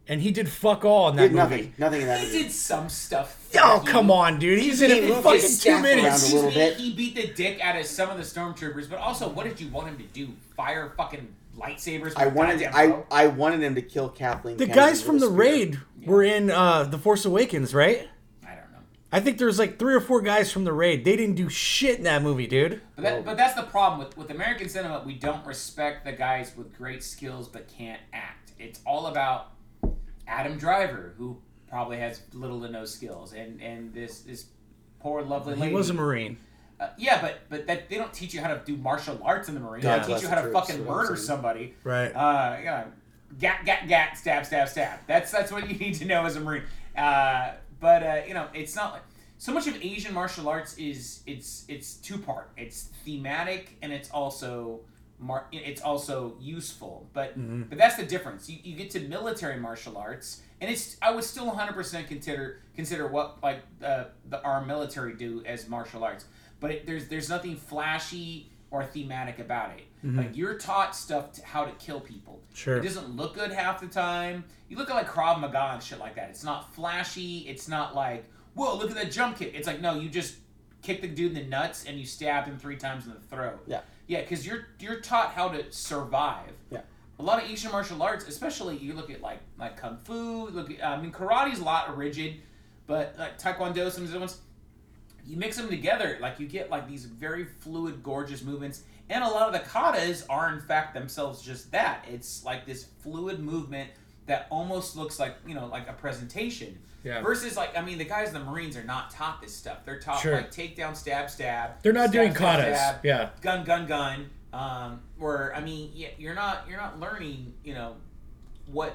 and he did fuck all in that did movie. nothing. Nothing in that He movie. did some stuff. Oh Thank you. come on, dude! He's in He it for fucking two minutes. a little Excuse me, bit. He beat the dick out of some of the stormtroopers, but also, what did you want him to do? Fire fucking lightsabers? I wanted. goddamn I? I wanted him to kill Kathleen. The Kennedy guys from the spear. raid were in uh, the Force Awakens, right? I don't know. I think there's like three or four guys from the raid. They didn't do shit in that movie, dude. But, that, but that's the problem with with American cinema. We don't respect the guys with great skills but can't act. It's all about Adam Driver, who probably has little to no skills, and and this this poor lovely lady. He was a Marine. Uh, yeah, but but that they don't teach you how to do martial arts in the Marines. God they bless teach you how to troops, fucking is what I'm murder somebody. Right. Uh, yeah, gat gat gat, stab stab stab. That's that's what you need to know as a Marine. Uh, but uh, you know, it's not like so much of Asian martial arts is it's it's two part. It's thematic and it's also mar- it's also useful. But but that's the difference. You, you get to military martial arts, and it's I would still 100 percent consider consider what like uh, the our military do as martial arts. But it, there's there's nothing flashy or thematic about it. Mm-hmm. Like you're taught stuff to how to kill people. Sure. It doesn't look good half the time. You look at like Krav Maga and shit like that. It's not flashy. It's not like whoa, look at that jump kick. It's like no, you just kick the dude in the nuts and you stab him three times in the throat. Yeah. Yeah, because you're you're taught how to survive. Yeah. A lot of Asian martial arts, especially you look at like like kung fu. Look, at, I mean, karate's a lot rigid, but like taekwondo, some of the ones, you mix them together, like you get like these very fluid, gorgeous movements. And a lot of the katas are in fact themselves just that. It's like this fluid movement that almost looks like you know like a presentation. Yeah. Versus like I mean the guys in the Marines are not taught this stuff. They're taught Sure. like takedown, stab, stab. They're not stab, doing stab, katas. stab, Yeah. gun gun gun um where i mean yeah, you're not you're not learning you know what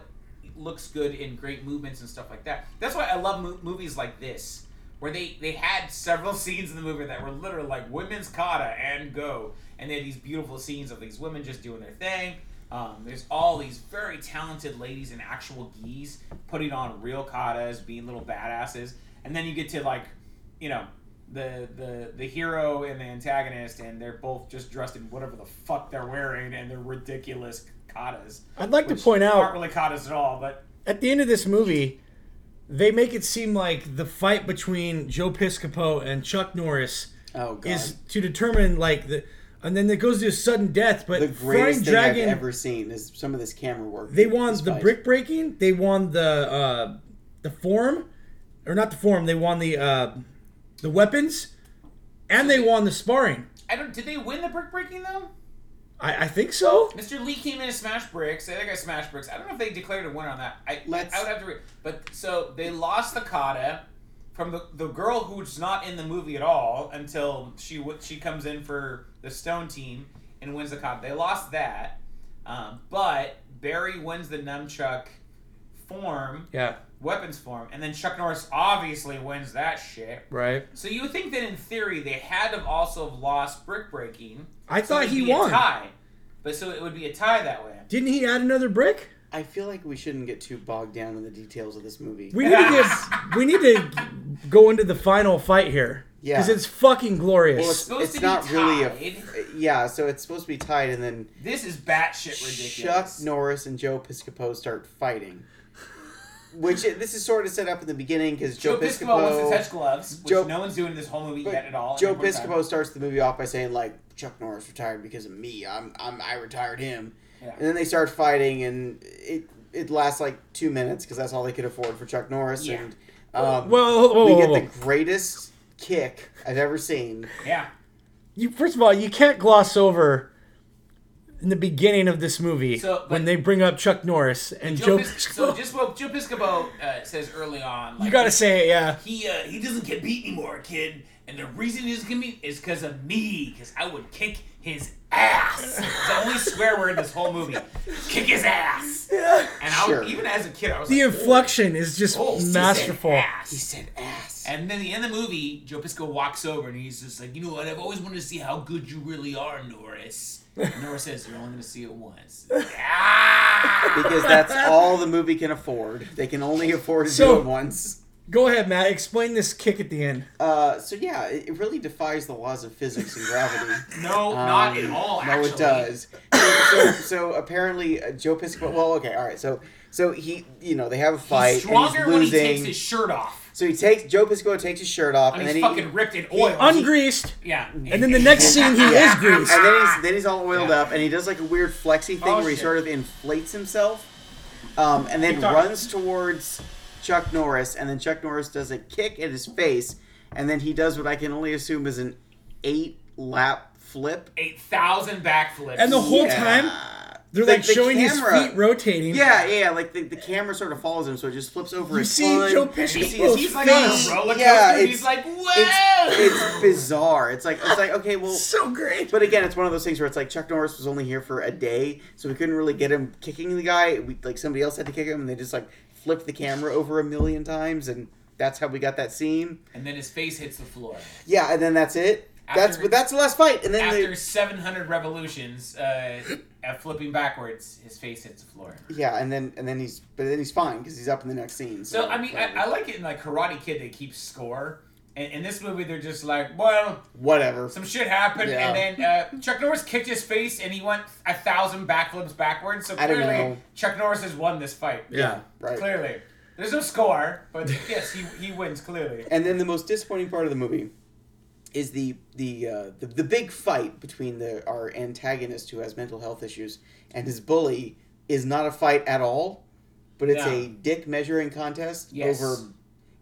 looks good in great movements and stuff like that that's why i love mo- movies like this where they they had several scenes in the movie that were literally like women's kata and go. And they had these beautiful scenes of these women just doing their thing. Um, there's all these very talented ladies in actual gis putting on real katas being little badasses. And then you get to like you know the the the hero and the antagonist, and they're both just dressed in whatever the fuck they're wearing, and they're ridiculous katas. I'd like to point out aren't really katas at all, but at the end of this movie, they make it seem like the fight between Joe Piscopo and Chuck Norris Oh god. is to determine like the, and then it goes to a sudden death. But the greatest Flying thing Dragon, I've ever seen is some of this camera work. they won the fight. brick breaking. They won the uh, the form, or not the form. They won the uh, the weapons, and they won the sparring. I don't. Did they win the brick breaking though? I, I think so. Mr. Lee came in and smashed bricks. I think I smashed bricks. I don't know if they declared a winner on that. I Let's- I would have to read. But so they lost the kata from the, the girl who's not in the movie at all until she she comes in for the Stone team and wins the kata. They lost that, um, but Barry wins the nunchuck form, Yeah. weapons form, and then Chuck Norris obviously wins that shit. Right. So you think that in theory they had to have also have lost brick breaking. I so thought he be a won. tie. But so it would be a tie that way. Didn't he add another brick? I feel like we shouldn't get too bogged down in the details of this movie. We need to get, we need to go into the final fight here. Yeah. Because it's fucking glorious. well, it's, supposed it's to be not really a yeah. So it's supposed to be tied, and then This is batshit ridiculous. Chuck Norris and Joe Piscopo start fighting. Which this is sort of set up in the beginning because Joe Joe, Piscopo wants to touch gloves, which Joe- no one's doing this whole movie yet at all. Joe At one time. Starts the movie off by saying like Chuck Norris retired because of me. I'm, I'm I retired him. Yeah. And then they start fighting, and it it lasts like two minutes because that's all they could afford for Chuck Norris. Yeah. And um, Well, whoa, we whoa, get whoa. the greatest kick I've ever seen. Yeah. you first of all, you can't gloss over in the beginning of this movie So, but- when they bring up Chuck Norris and Joe Joe. Pis- so just what Joe Piscopo uh, says early on. Like, you got to say it, yeah. he uh, he doesn't get beat anymore, kid. And the reason he doesn't get beat is because of me, because I would kick his ass. It's the only swear word in this whole movie. Kick his ass. And I Sure. even as a kid, I was The like, inflection is just oh, he said masterful. ass. He said ass. And then at the end of the movie, Joe Pisco walks over and he's just like, you know what? I've always wanted to see how good you really are, Norris. And Norris says, you're only going to see it once. ah! because that's all the movie can afford. They can only afford to So- do it once. Go ahead, Matt. Explain this kick at the end. Uh, so yeah, it, it really defies the laws of physics and gravity. No, not Um, at all. No, actually. it does. So, so, so apparently, uh, Joe Piscopo. Well, okay, all right. So, so he, you know, they have a fight. He's and stronger he's when he losing. takes his shirt off. So he takes Joe Piscopo takes his shirt off, And and, he's then he, fucking ripped in oil. Ungreased. yeah. And then the next scene, he is greased. and then he's then he's all oiled Yeah. up, and he does like a weird flexy thing Oh, where he shit. sort of inflates himself, um, and then Keep talking. runs towards Chuck Norris, and then Chuck Norris does a kick at his face, and then he does what I can only assume is an eight lap flip. 8,000 backflips. And the whole Yeah. time, they're Like like, the showing camera- his feet rotating. Yeah, yeah, like the, the camera sort of follows him, so it just flips over You his see ton. Joe and you see He's like on face. a roller coaster. Yeah, and it's, he's like, whoa! it's, it's bizarre. It's like it's like okay, well, So great. But again, it's one of those things where it's like Chuck Norris was only here for a day, so we couldn't really get him kicking the guy. We, like somebody else had to kick him, and they just like flipped the camera over a million times, and that's how we got that scene. and then his face hits the floor. Yeah, and then that's it. that's but that's the last fight, and then After 700 revolutions, uh, at flipping backwards, his face hits the floor. yeah, and then and then he's but then he's fine because he's up in the next scene. So, So, I mean, I, I like it in like Karate Kid, they keep score. And in this movie, they're just like, well, whatever. some shit happened, Yeah. and then uh, Chuck Norris kicked his face, and he went a thousand backflips backwards. So I don't clearly, know. Chuck Norris has won this fight. Yeah. Right. Clearly, there's no score, but yes, he, he wins clearly. And then the most disappointing part of the movie is the the uh, the, the big fight between the our antagonist who has mental health issues and his bully is not a fight at all, but it's No. a dick measuring contest Yes. over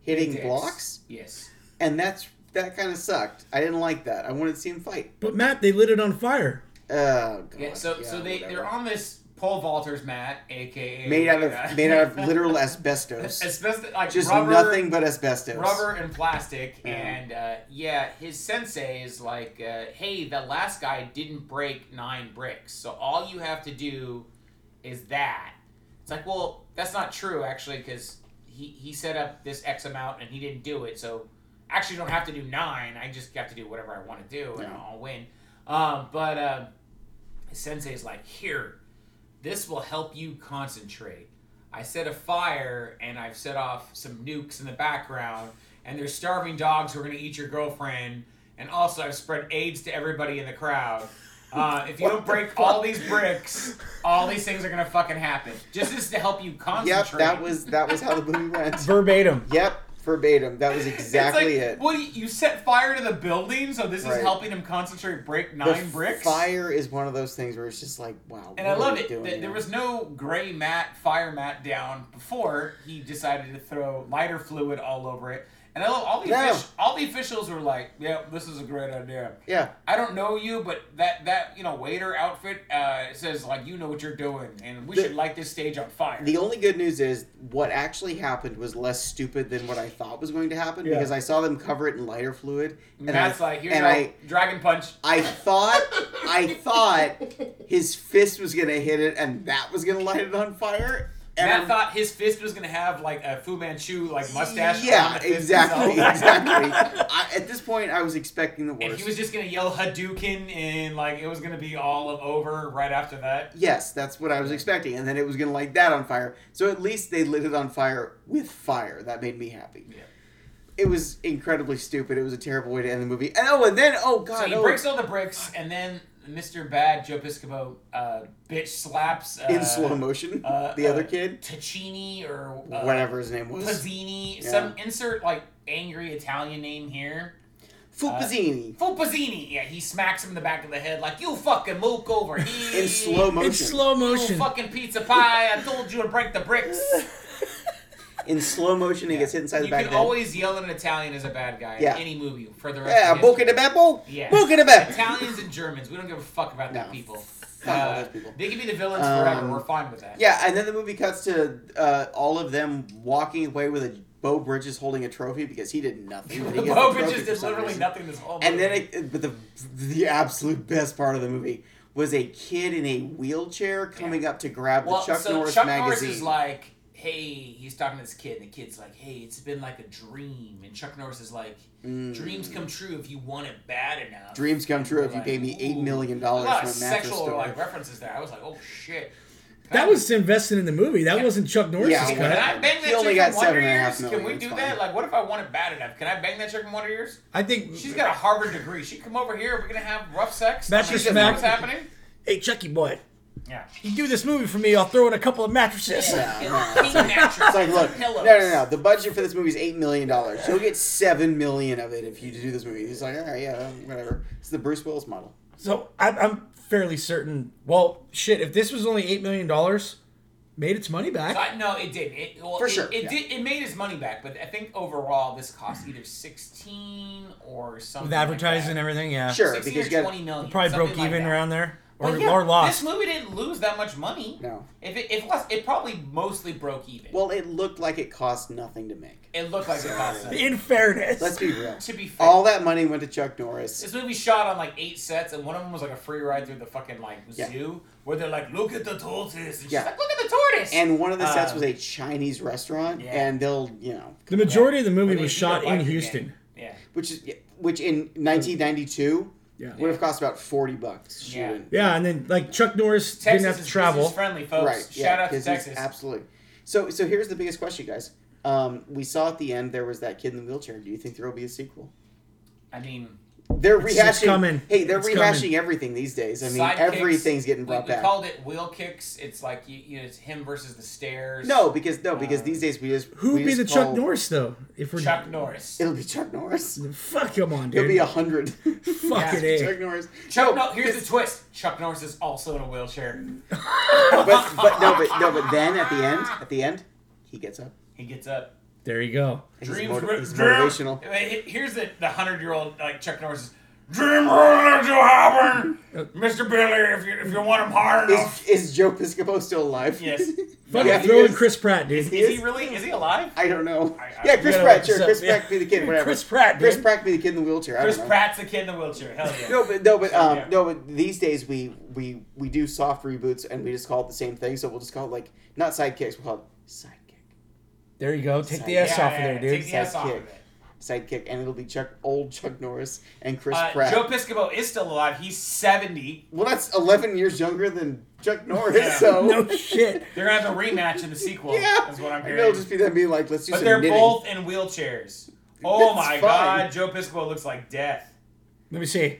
hitting Dicks. blocks, Yes. and that's that kind of sucked. I didn't like that. I wanted to see him fight. But Matt, they lit it on fire. Oh god. Yeah. So so they whatever. they're on this pole vaulters mat, aka made out of made out of literal asbestos. asbestos, like Just rubber, nothing but asbestos. rubber and plastic. Yeah. And uh, yeah, his sensei is like, uh, hey, the last guy didn't break nine bricks, so all you have to do is that. It's like, well, that's not true actually, because he he set up this X amount and he didn't do it, so actually you don't have to do nine. I just have to do whatever I want to do and Yeah. I'll win. Um, but uh, his sensei is like, here, this will help you concentrate. I set a fire and I've set off some nukes in the background, and there's starving dogs who are gonna eat your girlfriend, and also I've spread AIDS to everybody in the crowd. Uh, if you don't break all these bricks, all these things are gonna fucking happen. Just this to help you concentrate. Yep, that was that was how the movie went. Verbatim. Yep, verbatim. That was exactly like, it. What do you, you set fire to the building, so this Right. is helping him concentrate, break The nine bricks. Fire is one of those things where it's just like, wow. And I love it. There was no gray mat, fire mat down before he decided to throw lighter fluid all over it. And I love all the Yeah. offici- all the officials were like, "Yeah, this is a great idea." Yeah, I don't know you, but that that you know waiter outfit uh, says like you know what you're doing, and we The- should light this stage on fire. the only good news is what actually happened was less stupid than what I thought was going to happen Yeah. because I saw them cover it in lighter fluid. and And that's I, like here's and I, dragon punch. I thought, I thought his fist was gonna hit it and that was gonna light it on fire. And Matt I'm- thought his fist was gonna have like a Fu Manchu like mustache. Yeah, the exactly, exactly. I, at this point, I was expecting the worst. And he was just gonna yell Hadouken, and like it was gonna be all of over right after that. Yes, that's what I was expecting, and then it was gonna light that on fire. So at least they lit it on fire with fire. That made me happy. Yeah. It was incredibly stupid. It was a terrible way to end the movie. And oh, and then oh god, So he oh, breaks all the bricks, and then Mr. Bad Joe Piscopo uh, bitch slaps uh, in slow motion. uh, the uh, other kid, Ticini or uh, whatever his name was, Pazzini. Yeah. Some insert like angry Italian name here. Fupazzini. Fupazzini. Yeah, he smacks him in the back of the head like, you fucking mook over here. in slow motion. In slow You motion. fucking pizza pie. I told you to break the bricks. in slow motion, he gets hit inside the you back can of the head. always yell an Italian as a bad guy Yeah. in any movie for the rest Yeah, of Buca di Beppo. Yeah. Buca di Beppo. Italians and Germans, we don't give a fuck about that No. people. Fuck Uh, those people. They can be the villains Um, forever. We're fine with that. Yeah, and then the movie cuts to uh, all of them walking away with a Beau Bridges holding a trophy because he did nothing. but Beau Bridges did literally reason. nothing this whole movie. And then, it, but the the absolute best part of the movie was a kid in a wheelchair coming up to grab well, the Chuck so Norris Chuck magazine. Norris is like, hey, he's talking to this kid, and the kid's like, hey, it's been like a dream. And Chuck Norris is like, Mm. dreams come true if you want it bad enough. Dreams come true if you Like, pay me eight ooh. million A dollars lot from of a mattress sexual store. like references there. I was like, oh shit. That was invested in the movie. That wasn't Chuck Norris's Yeah, Can. I bang He that chick got from Wonder seven and a half Years? Can we do fine. that? Like, what if I want it bad enough? Can I bang that chick from Wonder Years? I think She's got a Harvard degree. She come over here. We're gonna have rough sex. Mattress She doesn't know Mac- What's happening? Hey, Chucky boy, Yeah. you do this movie for me, I'll throw in a couple of mattresses. Yeah, no. King mattress. It's like, look, no, no, no. The budget for this movie is eight million dollars. You'll get seven million of it if you do this movie. He's like, all right, yeah, um, whatever. It's the Bruce Willis model. So I'm, I'm fairly certain. Well, shit, if this was only eight million dollars, made its money back. So I, no, it did. It, well, For it, sure, It yeah. did. It made its money back, but I think overall this cost either sixteen or something. with advertising and everything, yeah. Sure, 16 because or you got twenty million. Probably broke like even that. around there. Or, But yeah, or lost. This movie didn't lose that much money. no. If it, if lost, it probably mostly broke even. Well, it looked like it cost nothing to make. it looked like it cost. something. In fairness. Let's be real. To be fair, All that money went to Chuck Norris. This movie shot on like eight sets, and one of them was like a free ride through the fucking like Yeah. zoo, where they're like, "Look at the tortoise," and she's Yeah. like, "Look at the tortoise." And one of the sets Um, was a Chinese restaurant, yeah. and they'll, you know, the majority of the movie they was shot in Houston. Gang. Yeah. which is which in 1992 Yeah. would have cost about 40 bucks Yeah. shooting. Yeah, and then like Chuck Norris Texas didn't have to is travel. business friendly, folks. Right. yeah, Shout out to 'cause he's- Texas. Absolutely. So so here's the biggest question, guys. Um, we saw at the end there was that kid in the wheelchair. Do you think there will be a sequel? I mean, They're It's- rehashing. it's coming. Hey, they're It's rehashing coming. everything these days. I mean, sidekicks, everything's getting we, brought we back. called it wheel kicks. It's like you, you know, it's him versus the stairs. no, because no, because Uh, these days we just who would be the Chuck Norris though? If we're Chuck Norris. It'll be Chuck Norris. fuck come on, dude. It'll be a hundred. Fuck Yeah, it, Chuck eh? Norris. Chuck, No, no, here's because- the twist. Chuck Norris is also in a wheelchair. but, but no, but no, but then at the end, at the end, he gets up. He gets up. There you go. Dreams, motiv- ri- he's dream- motivational. Here's the the hundred year old like Chuck Norris. Is, Dream rolling to happen, Mr. Billy. If you if you want him hard enough. Is, is Joe Piscopo still alive? Yes. Fucking Yeah, he throw in is. Chris Pratt, dude. Is he really? Is he alive? I don't know. I- I- yeah, Chris Pratt, sure. Chris yeah. Pratt be the kid, whatever. Chris Pratt, Chris. Pratt be the kid in the wheelchair. I Chris don't know. Pratt's the kid in the wheelchair. Hell yeah. No, but no, but um, Yeah. no, but these days we we we do soft reboots and we just call it the same thing. So we'll just call it like not sidekicks. We'll call it sidekick, There you go. Take the Yeah, S off of there, dude. Take the S off of Sidekick. it. sidekick, and it'll be Chuck, old Chuck Norris and Chris Uh, Pratt. Joe Piscopo is still alive. He's 70. well, that's eleven years younger than Chuck Norris. Yeah. So No shit. They're gonna have a rematch in the sequel. yeah, is what I'm and hearing. it'll just be them being like, let's do but some they're knitting. both in wheelchairs. Oh That's my fine. god, Joe Piscopo looks like death. Let me see.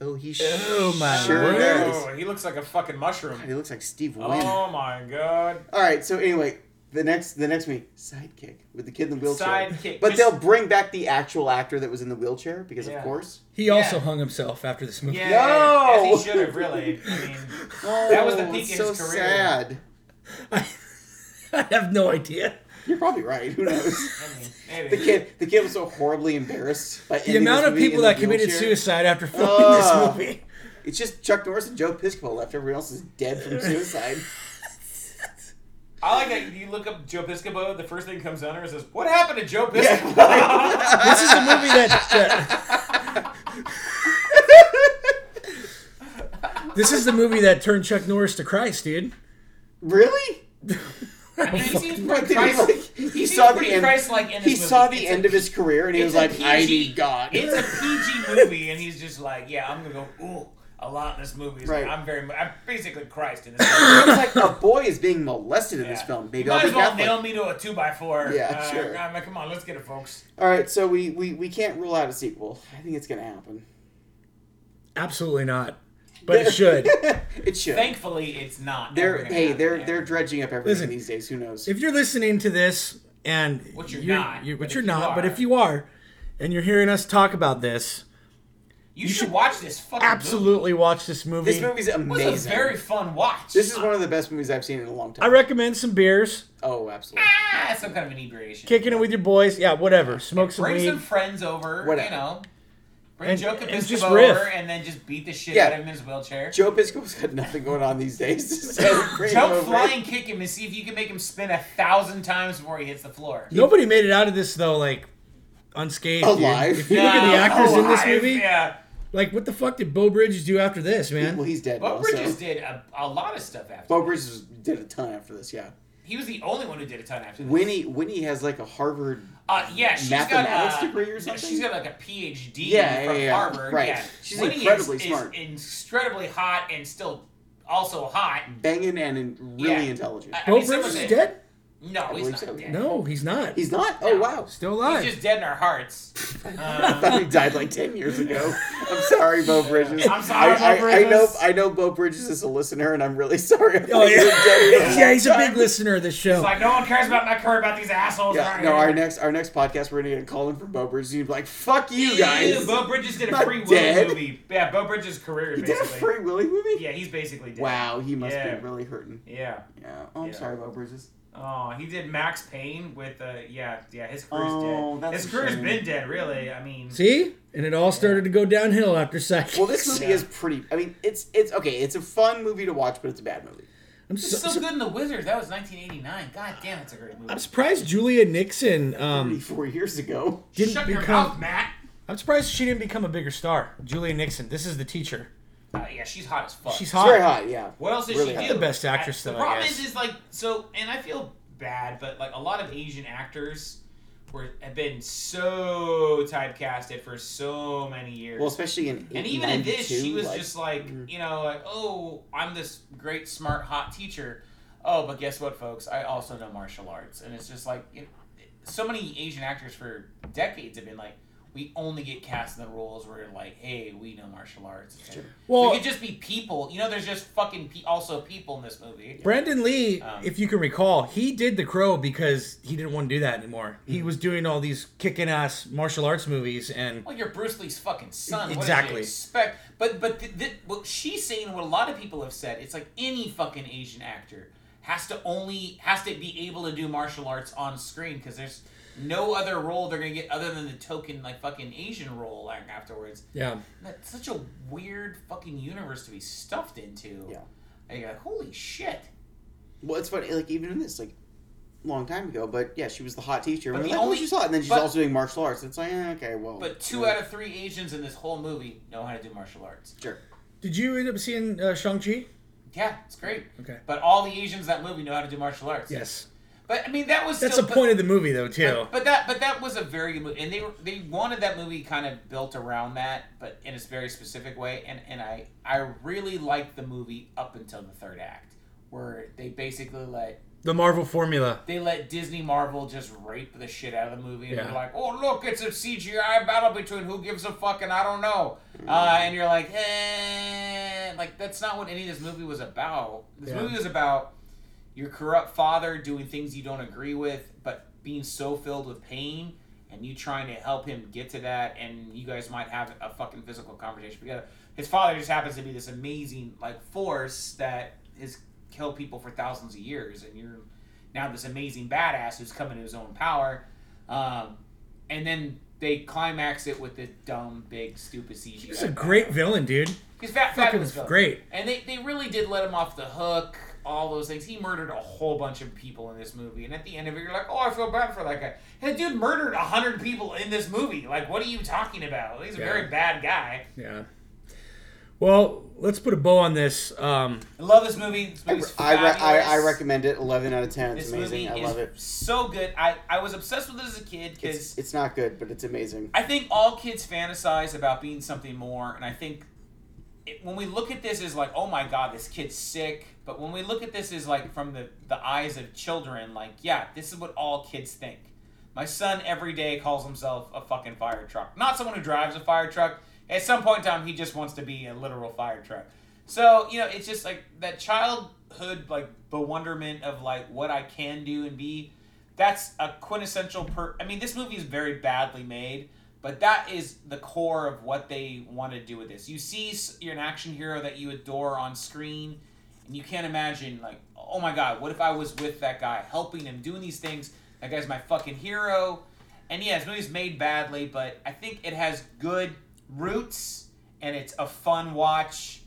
Oh, he Oh, my sure word. does. Oh, he looks like a fucking mushroom. He looks like Steve Wynn. Oh my god. All right, so anyway, the next the next week, sidekick with the kid in the wheelchair. Sidekick. But they'll bring back the actual actor that was in the wheelchair because Yeah. of course. He also Yeah. hung himself after this movie. Yeah, No! as he should have really. I mean, Oh, That was the peak of oh, so his career. sad. I have no idea. You're probably right. Who knows? I mean, maybe. the kid, the kid was so horribly embarrassed by The amount of people that committed suicide after filming Ugh. this oh. movie. It's just Chuck Norris and Joe Piscopo left. Everyone else is dead from suicide. I like that you look up Joe Piscopo. The first thing that comes under and says, "What happened to Joe Piscopo?" This is a movie that. uh, this is the movie that turned Chuck Norris to Christ, dude. really? I mean, he seems pretty Christ. like, He, he saw the end. Christ-like in He movie. saw the It's end a- of his career and he was it's a like, "I PG need God." It's a PG movie, and he's just like, "Yeah, I'm gonna go ooh a lot in this movie." He's Right. like, I'm very, I'm basically Christ in this movie. it's like a boy is being molested in this Yeah. film. You Maybe might I'll be as well Catholic. nail me to a two by four. Yeah, uh, sure. I mean, come on, let's get it, folks. All right, so we, we we can't rule out a sequel. I think it's gonna happen. Absolutely not. But it should. it should. Thankfully, it's not. they're ever gonna hey, happen, they're yeah. they're dredging up everything Listen, these days. Who knows? If you're listening to this and Which you're you're, not, you're, but which if you're you not, but are- if you are, and you're hearing us talk about this, You, should, watch this fucking movie. absolutely watch this movie. This movie's movie. It was amazing. a very fun watch. this is one of the best movies I've seen in a long time. I recommend some beers, oh, absolutely. ah, some kind of inebriation. kicking it with your boys. Yeah, whatever. Smoke some Bring weed. some friends over. Whatever. You know. Bring And- Joe and Capisco just over riff. and then just beat the shit Yeah. out of him in his wheelchair. Joe Pisco's got nothing going on these days. So bring him Jump, over. fly, and kick him and see if you can make him spin a thousand times before he hits the floor. Nobody made it out of this though, like unscathed. dude. Alive. If you look at the No, actors in this movie, yeah. Like what the fuck did Beau Bridges do after this, man? Well, he's dead. Bo now, Bridges so. did a, a lot of stuff after. Bo this. Bridges did a ton after this. Yeah. He was the only one who did a ton after this. Winnie Winnie has like a Harvard. Uh, yeah, she's mathematics got a, degree or something? She's got like a PhD Yeah, from yeah, yeah. Harvard. Right. Yeah. She's Winnie incredibly is, smart. Is incredibly hot and still also hot. Banging and really Yeah. intelligent. I- I Bo mean, Bridges of is it- dead? No, he's believe not dead. No, he's not. He's not. Oh wow. still alive. He's just dead in our hearts. I Um, thought he died like ten years ago. I'm sorry, Beau Bridges. I'm sorry, I, Bo I, I know. Bridges. I know Beau Bridges is a listener, and I'm really sorry. I oh thought dead yeah, yeah, he's a big listener of this show. it's like no one cares about my career about these assholes. Yeah, right no, here. our next our next podcast we're gonna get a call in from Beau Bridges. He'd be like, "Fuck you Ew, guys." Beau Bridges did a Not Free Willy movie. Yeah, Beau Bridges' career is he did a. Free Willy movie. Yeah, he's basically dead. Wow, he must Yeah. be really hurting. Yeah. Yeah. Oh, I'm Yeah. sorry, Beau Bridges. Oh, he did Max Payne with uh yeah yeah his career's Oh, dead. that's his a career's shame. been dead really. I mean. See, and it all started to go downhill after Sidekicks. Well, this movie Yeah. is pretty. I mean, it's it's okay. It's a fun movie to watch, but it's a bad movie. I'm, It's so, so, so- good in The Wizard. That was 1989. God damn, it's a great movie. I'm surprised Julia Nickson um, Thirty-four years ago. didn't Shut your become. mouth, Matt. I'm surprised she didn't become a bigger star. Julia Nickson. This is the teacher. Uh, yeah, she's hot as fuck. She's It's hot. very hot. Yeah. What else did Really she hot. do? The best actress, I, though, The I problem guess. is, is like so, and I feel bad, but like a lot of Asian actors were have been so typecasted for so many years. Well, especially in and even in this, she was like, just like, mm. you know, like, oh, I'm this great, smart, hot teacher. Oh, but guess what, folks? I also know martial arts, and it's just like, it, so many Asian actors for decades have been like, we only get cast in the roles where like, hey, we know martial arts. It's like, Well- we could just be people. You know, there's just fucking pe- also people in this movie. Brandon Lee, Um, if you can recall, he did The Crow because he didn't want to do that anymore. Mm-hmm. He was doing all these kicking ass martial arts movies, and Well, you're Bruce Lee's fucking son. What Exactly. did you expect? But but th- th- what she's saying, what a lot of people have said, it's like any fucking Asian actor has to only has to be able to do martial arts on screen because there's no other role they're gonna get other than the token like fucking Asian role like afterwards. yeah, That's such a weird fucking universe to be stuffed into. Yeah. And you're like, holy shit. Well, it's funny. Like even in this, like long time ago, but yeah, she was the hot teacher. But But the like, only, only- she's hot, and then she's but- also doing martial arts. It's like, eh, okay, well. But two yeah. out of three Asians in this whole movie know how to do martial arts. Sure. did you end up seeing uh, Shang Chi? Yeah, it's great. Okay. But all the Asians in that movie know how to do martial arts. Yes, But I mean, that was that's still, the but- point of the movie, though, too. But, but that but that was a very good movie, and they were they wanted that movie kind of built around that, but in a very specific way. And and I I really liked the movie up until the third act, where they basically let the Marvel formula. they let Disney Marvel just rape the shit out of the movie, and Yeah. they're like, oh look, it's a CGI battle between who gives a fuck, and I don't know. Uh, and you're like, eh, like that's not what any of this movie was about. This Yeah. movie was about your corrupt father doing things you don't agree with, but being so filled with pain, and you trying to help him get to that, and you guys might have a fucking physical conversation together. His father just happens to be this amazing like force that has killed people for thousands of years, and you're now this amazing badass who's coming to his own power. Um, and then they climax it with this dumb, big, stupid CGI. He's a great villain, dude. He's fat, Fucking fabulous villain. great. And they, they really did let him off the hook. All those things. He murdered a whole bunch of people in this movie, and at the end of it, you're like, "Oh, I feel bad for that guy." That dude murdered a hundred people in this movie. Like, what are you talking about? He's a Yeah. very bad guy. Yeah. Well, let's put a bow on this. Um, I love this movie. This I, re- I, I recommend it. Eleven out of ten. It's This amazing. movie I is love it. so good. I, I was obsessed with it as a kid because It's, it's not good, but it's amazing. I think all kids fantasize about being something more, and I think it, when we look at this as like, oh my god, this kid's sick, but when we look at this as like from the the eyes of children, like, yeah, this is what all kids think. My son every day calls himself a fucking fire truck. Not someone who drives a fire truck. At some point in time, he just wants to be a literal fire truck. So you know, it's just like that childhood like bewilderment of like what I can do and be. That's a quintessential per. I mean, this movie is very badly made, But that is the core of what they want to do with this. You see you're an action hero that you adore on screen, and you can't imagine like, oh my god, what if I was with that guy, helping him, doing these things? That guy's my fucking hero. And yeah, this movie's made badly, but I think it has good roots and it's a fun watch.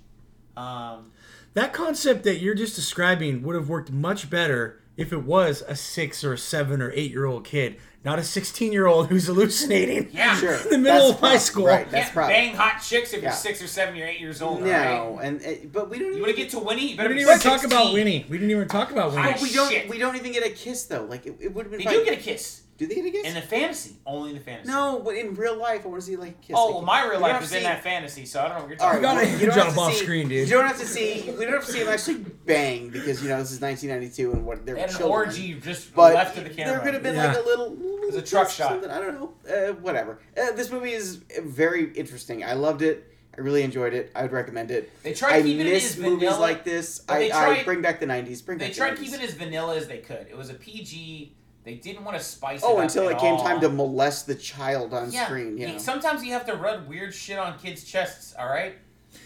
Um, That concept that you're just describing would have worked much better if it was a six or a seven or eight year old kid, not a 16 year old who's hallucinating. yeah, Sure. In the middle That's of high school. Right. You That's can't probably. bang hot chicks if you're Yeah. six or seven or eight years old. No, right? and uh, but we don't. You want to get to Winnie? You better We didn't even talk about Winnie. We didn't even talk about Winnie. I- But we don't. Shit. We don't even get a kiss though. Like it, it would have been. They fine. do get a kiss Do they get a kiss? in the fantasy, only in the fantasy. no, but in real life, I want to see like a kiss. Oh, Like, well, my real life have is to in that fantasy, so I don't know what you're All talking right, gotta about. you don't have jump to off see- screen, dude. You don't have to see. We don't have to see them actually bang because you know this is 1992 and what they're They had an children. orgy just But left of the camera. there could have been Yeah. like a little. was a truck shot. something, I don't know. Uh, whatever. Uh, this movie is very interesting. I loved it. I really enjoyed it. I would recommend it. They tried I keeping it miss movies vanilla. like this. I, they I bring back the 90s. Bring They back tried the 90s. keeping it as vanilla as they could. It was a PG. They didn't want to spice it Oh, up until at it came all. time to molest the child on yeah. screen. You you- Sometimes you have to rub weird shit on kids' chests. All right.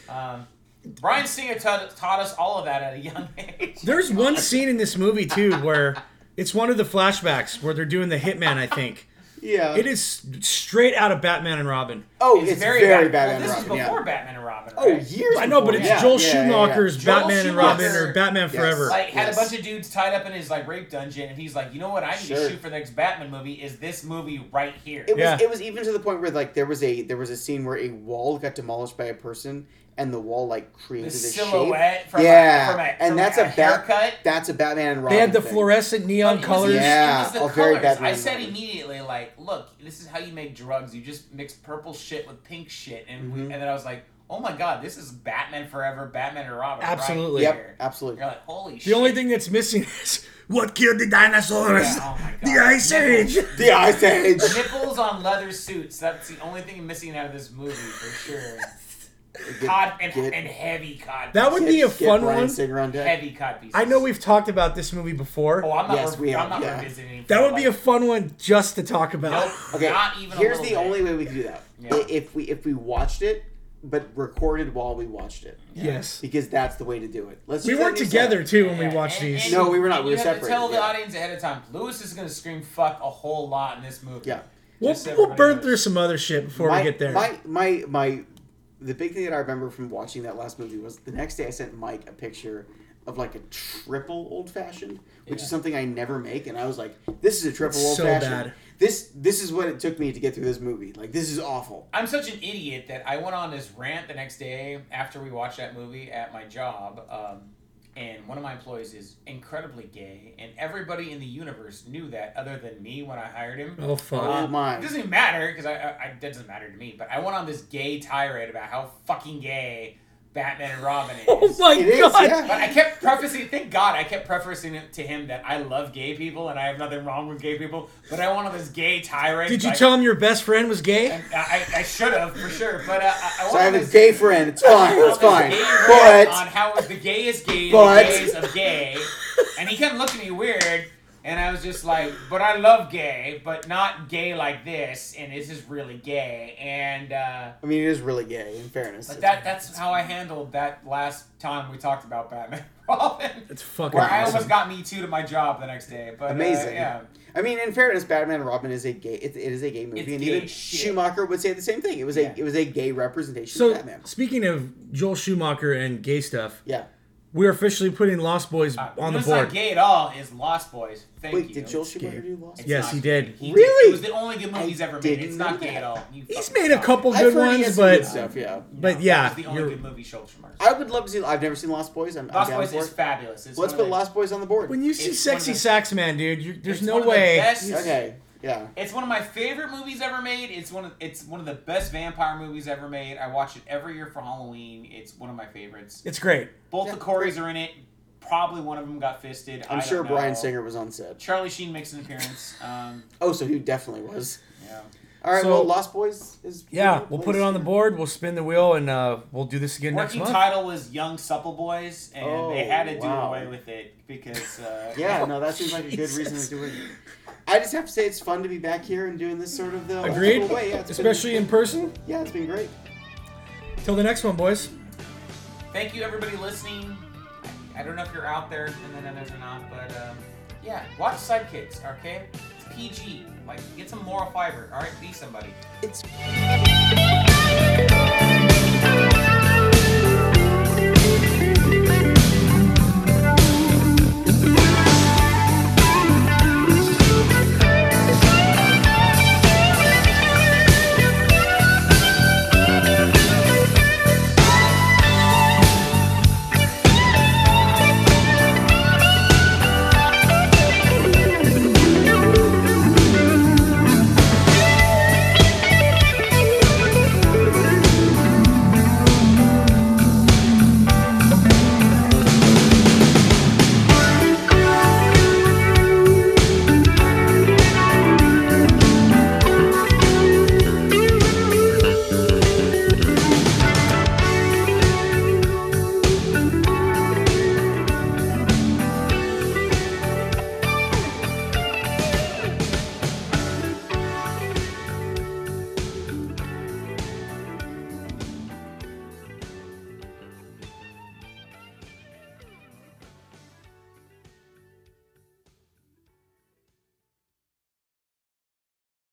Um, Bryan Singer taught, taught us all of that at a young age. There's one scene in this movie too where it's one of the flashbacks where they're doing the hitman. I think yeah. it is straight out of Batman and Robin. Oh, it's, very, bad. Batman Well, this and Robin. is before yeah. Batman and Robin. Oh, right? years. I know, but it's Yeah, Joel yeah, yeah, yeah. Schumacher's Joel Batman and Robin or Batman Yes. Forever. Like had Yes. a bunch of dudes tied up in his like rape dungeon, and he's like, you know what? I need Sure. to shoot for the next Batman movie. Is this movie right here? It was Yeah. it was even to the point where like there was a there was a scene where a wall got demolished by a person and the wall like the created a silhouette shape. from yeah, a, from a, and that's a, a, bat, haircut. That's a Batman and Robin. they had the thing. fluorescent neon was colors. the- Yeah, it was the oh, very colors. Batman I said Robin. immediately, like, look, this is how you make drugs. You just mix purple shit with pink shit, and we, Mhm. and then I was like, oh my god, this is Batman Forever, Batman and Robin. Absolutely. Right Yep, absolutely. You're like, holy shit. The shit. only thing that's missing is what killed the dinosaurs. Yeah, oh my God. The Ice Nipples. Age. The Ice Age. Nipples on leather suits. That's the only thing missing out of this movie for sure. Get- Cod and, get- and heavy cod. That would be a fun Bryan one. Singer on deck. heavy cod pieces. I know we've talked about this movie before. Oh, I'm not. Yes, re- we I'm have, not yeah. revisiting. that would be a fun one just to talk about. Nope. Okay, Not even. here's little the bit. only way we can do that. Yeah. If we if we watched it, but recorded while we watched it, Yes. because that's the way to do it. Let's We use weren't together setup. too when Yeah, we watched and- these. and No, we were not. and We you were have to tell separated, the audience ahead of time. Lewis is gonna scream "fuck" a whole lot in this movie. Yeah. we'll, so we'll burn knows. through some other shit before my, we get there. My my my the big thing that I remember from watching that last movie was the next day I sent Mike a picture of like a triple old fashioned, which Yeah. is something I never make, and I was like, "This is a triple It's old so fashioned." bad. This this is what it took me to get through this movie. Like this is awful. I'm such an idiot that I went on this rant the next day after we watched that movie at my job. Um, and one of my employees is incredibly gay, and everybody in the universe knew that other than me when I hired him. oh fuck. Um, oh my! It doesn't even matter because I, I, I that doesn't matter to me. But I went on this gay tirade about how fucking gay Batman and Robin is. Oh my It is, god. yeah. But I kept prefacing, thank God, I kept prefacing it to him that I love gay people and I have nothing wrong with gay people. But I went on this gay tirade. Did you like- tell him your best friend was gay? and I, I should have for sure, but uh, I, I So went I on have a gay friend. It's fine. It's fine. But on how it was the gayest gay, But- the gays of gay, and he kept looking at me weird, and I was just like, but I love gay, but not gay like this, and this is really gay, and uh, I mean, it is really gay. In fairness, but that that's how I handled that last time we talked about Batman and Robin. It's fucking Where I almost got me too to my job the next day, but uh, Amazing. yeah, I mean, in fairness, Batman and Robin is a gay. It, it is a gay movie, It's and gay even shit. Schumacher would say the same thing. It was Yeah. a it was a gay representation So of Batman. speaking of Joel Schumacher and gay stuff, Yeah. We're officially putting Lost Boys uh, on the board. not gay at all. Is Lost Boys? Thank Wait, you. did Joel Schumacher do Lost? It's Yes, not he gay. did. He Really? It was the only good movie he's ever made. didn't It's not know gay that. at all. You He's fucking made a stop couple it. I've good heard he ones, has some good but stuff. Yeah. but yeah, It's the only you're- good movie Schultz remarks. I would love to see. I've never seen Lost Boys. I'm, I'm Lost down Boys for is it. fabulous. It's Let's one put the- Lost Boys on the board. when you see It's one of sexy the- sax man, dude, you, there's it's no one of the way. best- Okay. Yeah. It's one of my favorite movies ever made. It's one of it's one of the best vampire movies ever made. I watch it every year for Halloween. It's one of my favorites. It's great. Both Yeah, the Corys are in it. Probably one of them got fisted. I'm I sure. Bryan Singer was on set. Charlie Sheen makes an appearance. Um, Oh, so he definitely was. yeah. All right. So- well, Lost Boys is. Yeah, we'll put it on the board. We'll spin the wheel, and uh, we'll do this again next Working month. title was Young Supple Boys, and Oh, they had to do away with it because. Uh, Yeah, no, that seems like a good reason to do it. I just have to say it's fun to be back here and doing this sort of the Agreed. school way. Yeah, Especially been, in person. yeah, it's been great. Till the next one, boys. Thank you, everybody listening. I don't know if you're out there in the netters or not, but um, yeah, watch Sidekicks, okay? It's PG. Like, get some moral fiber, all right? Be somebody. It's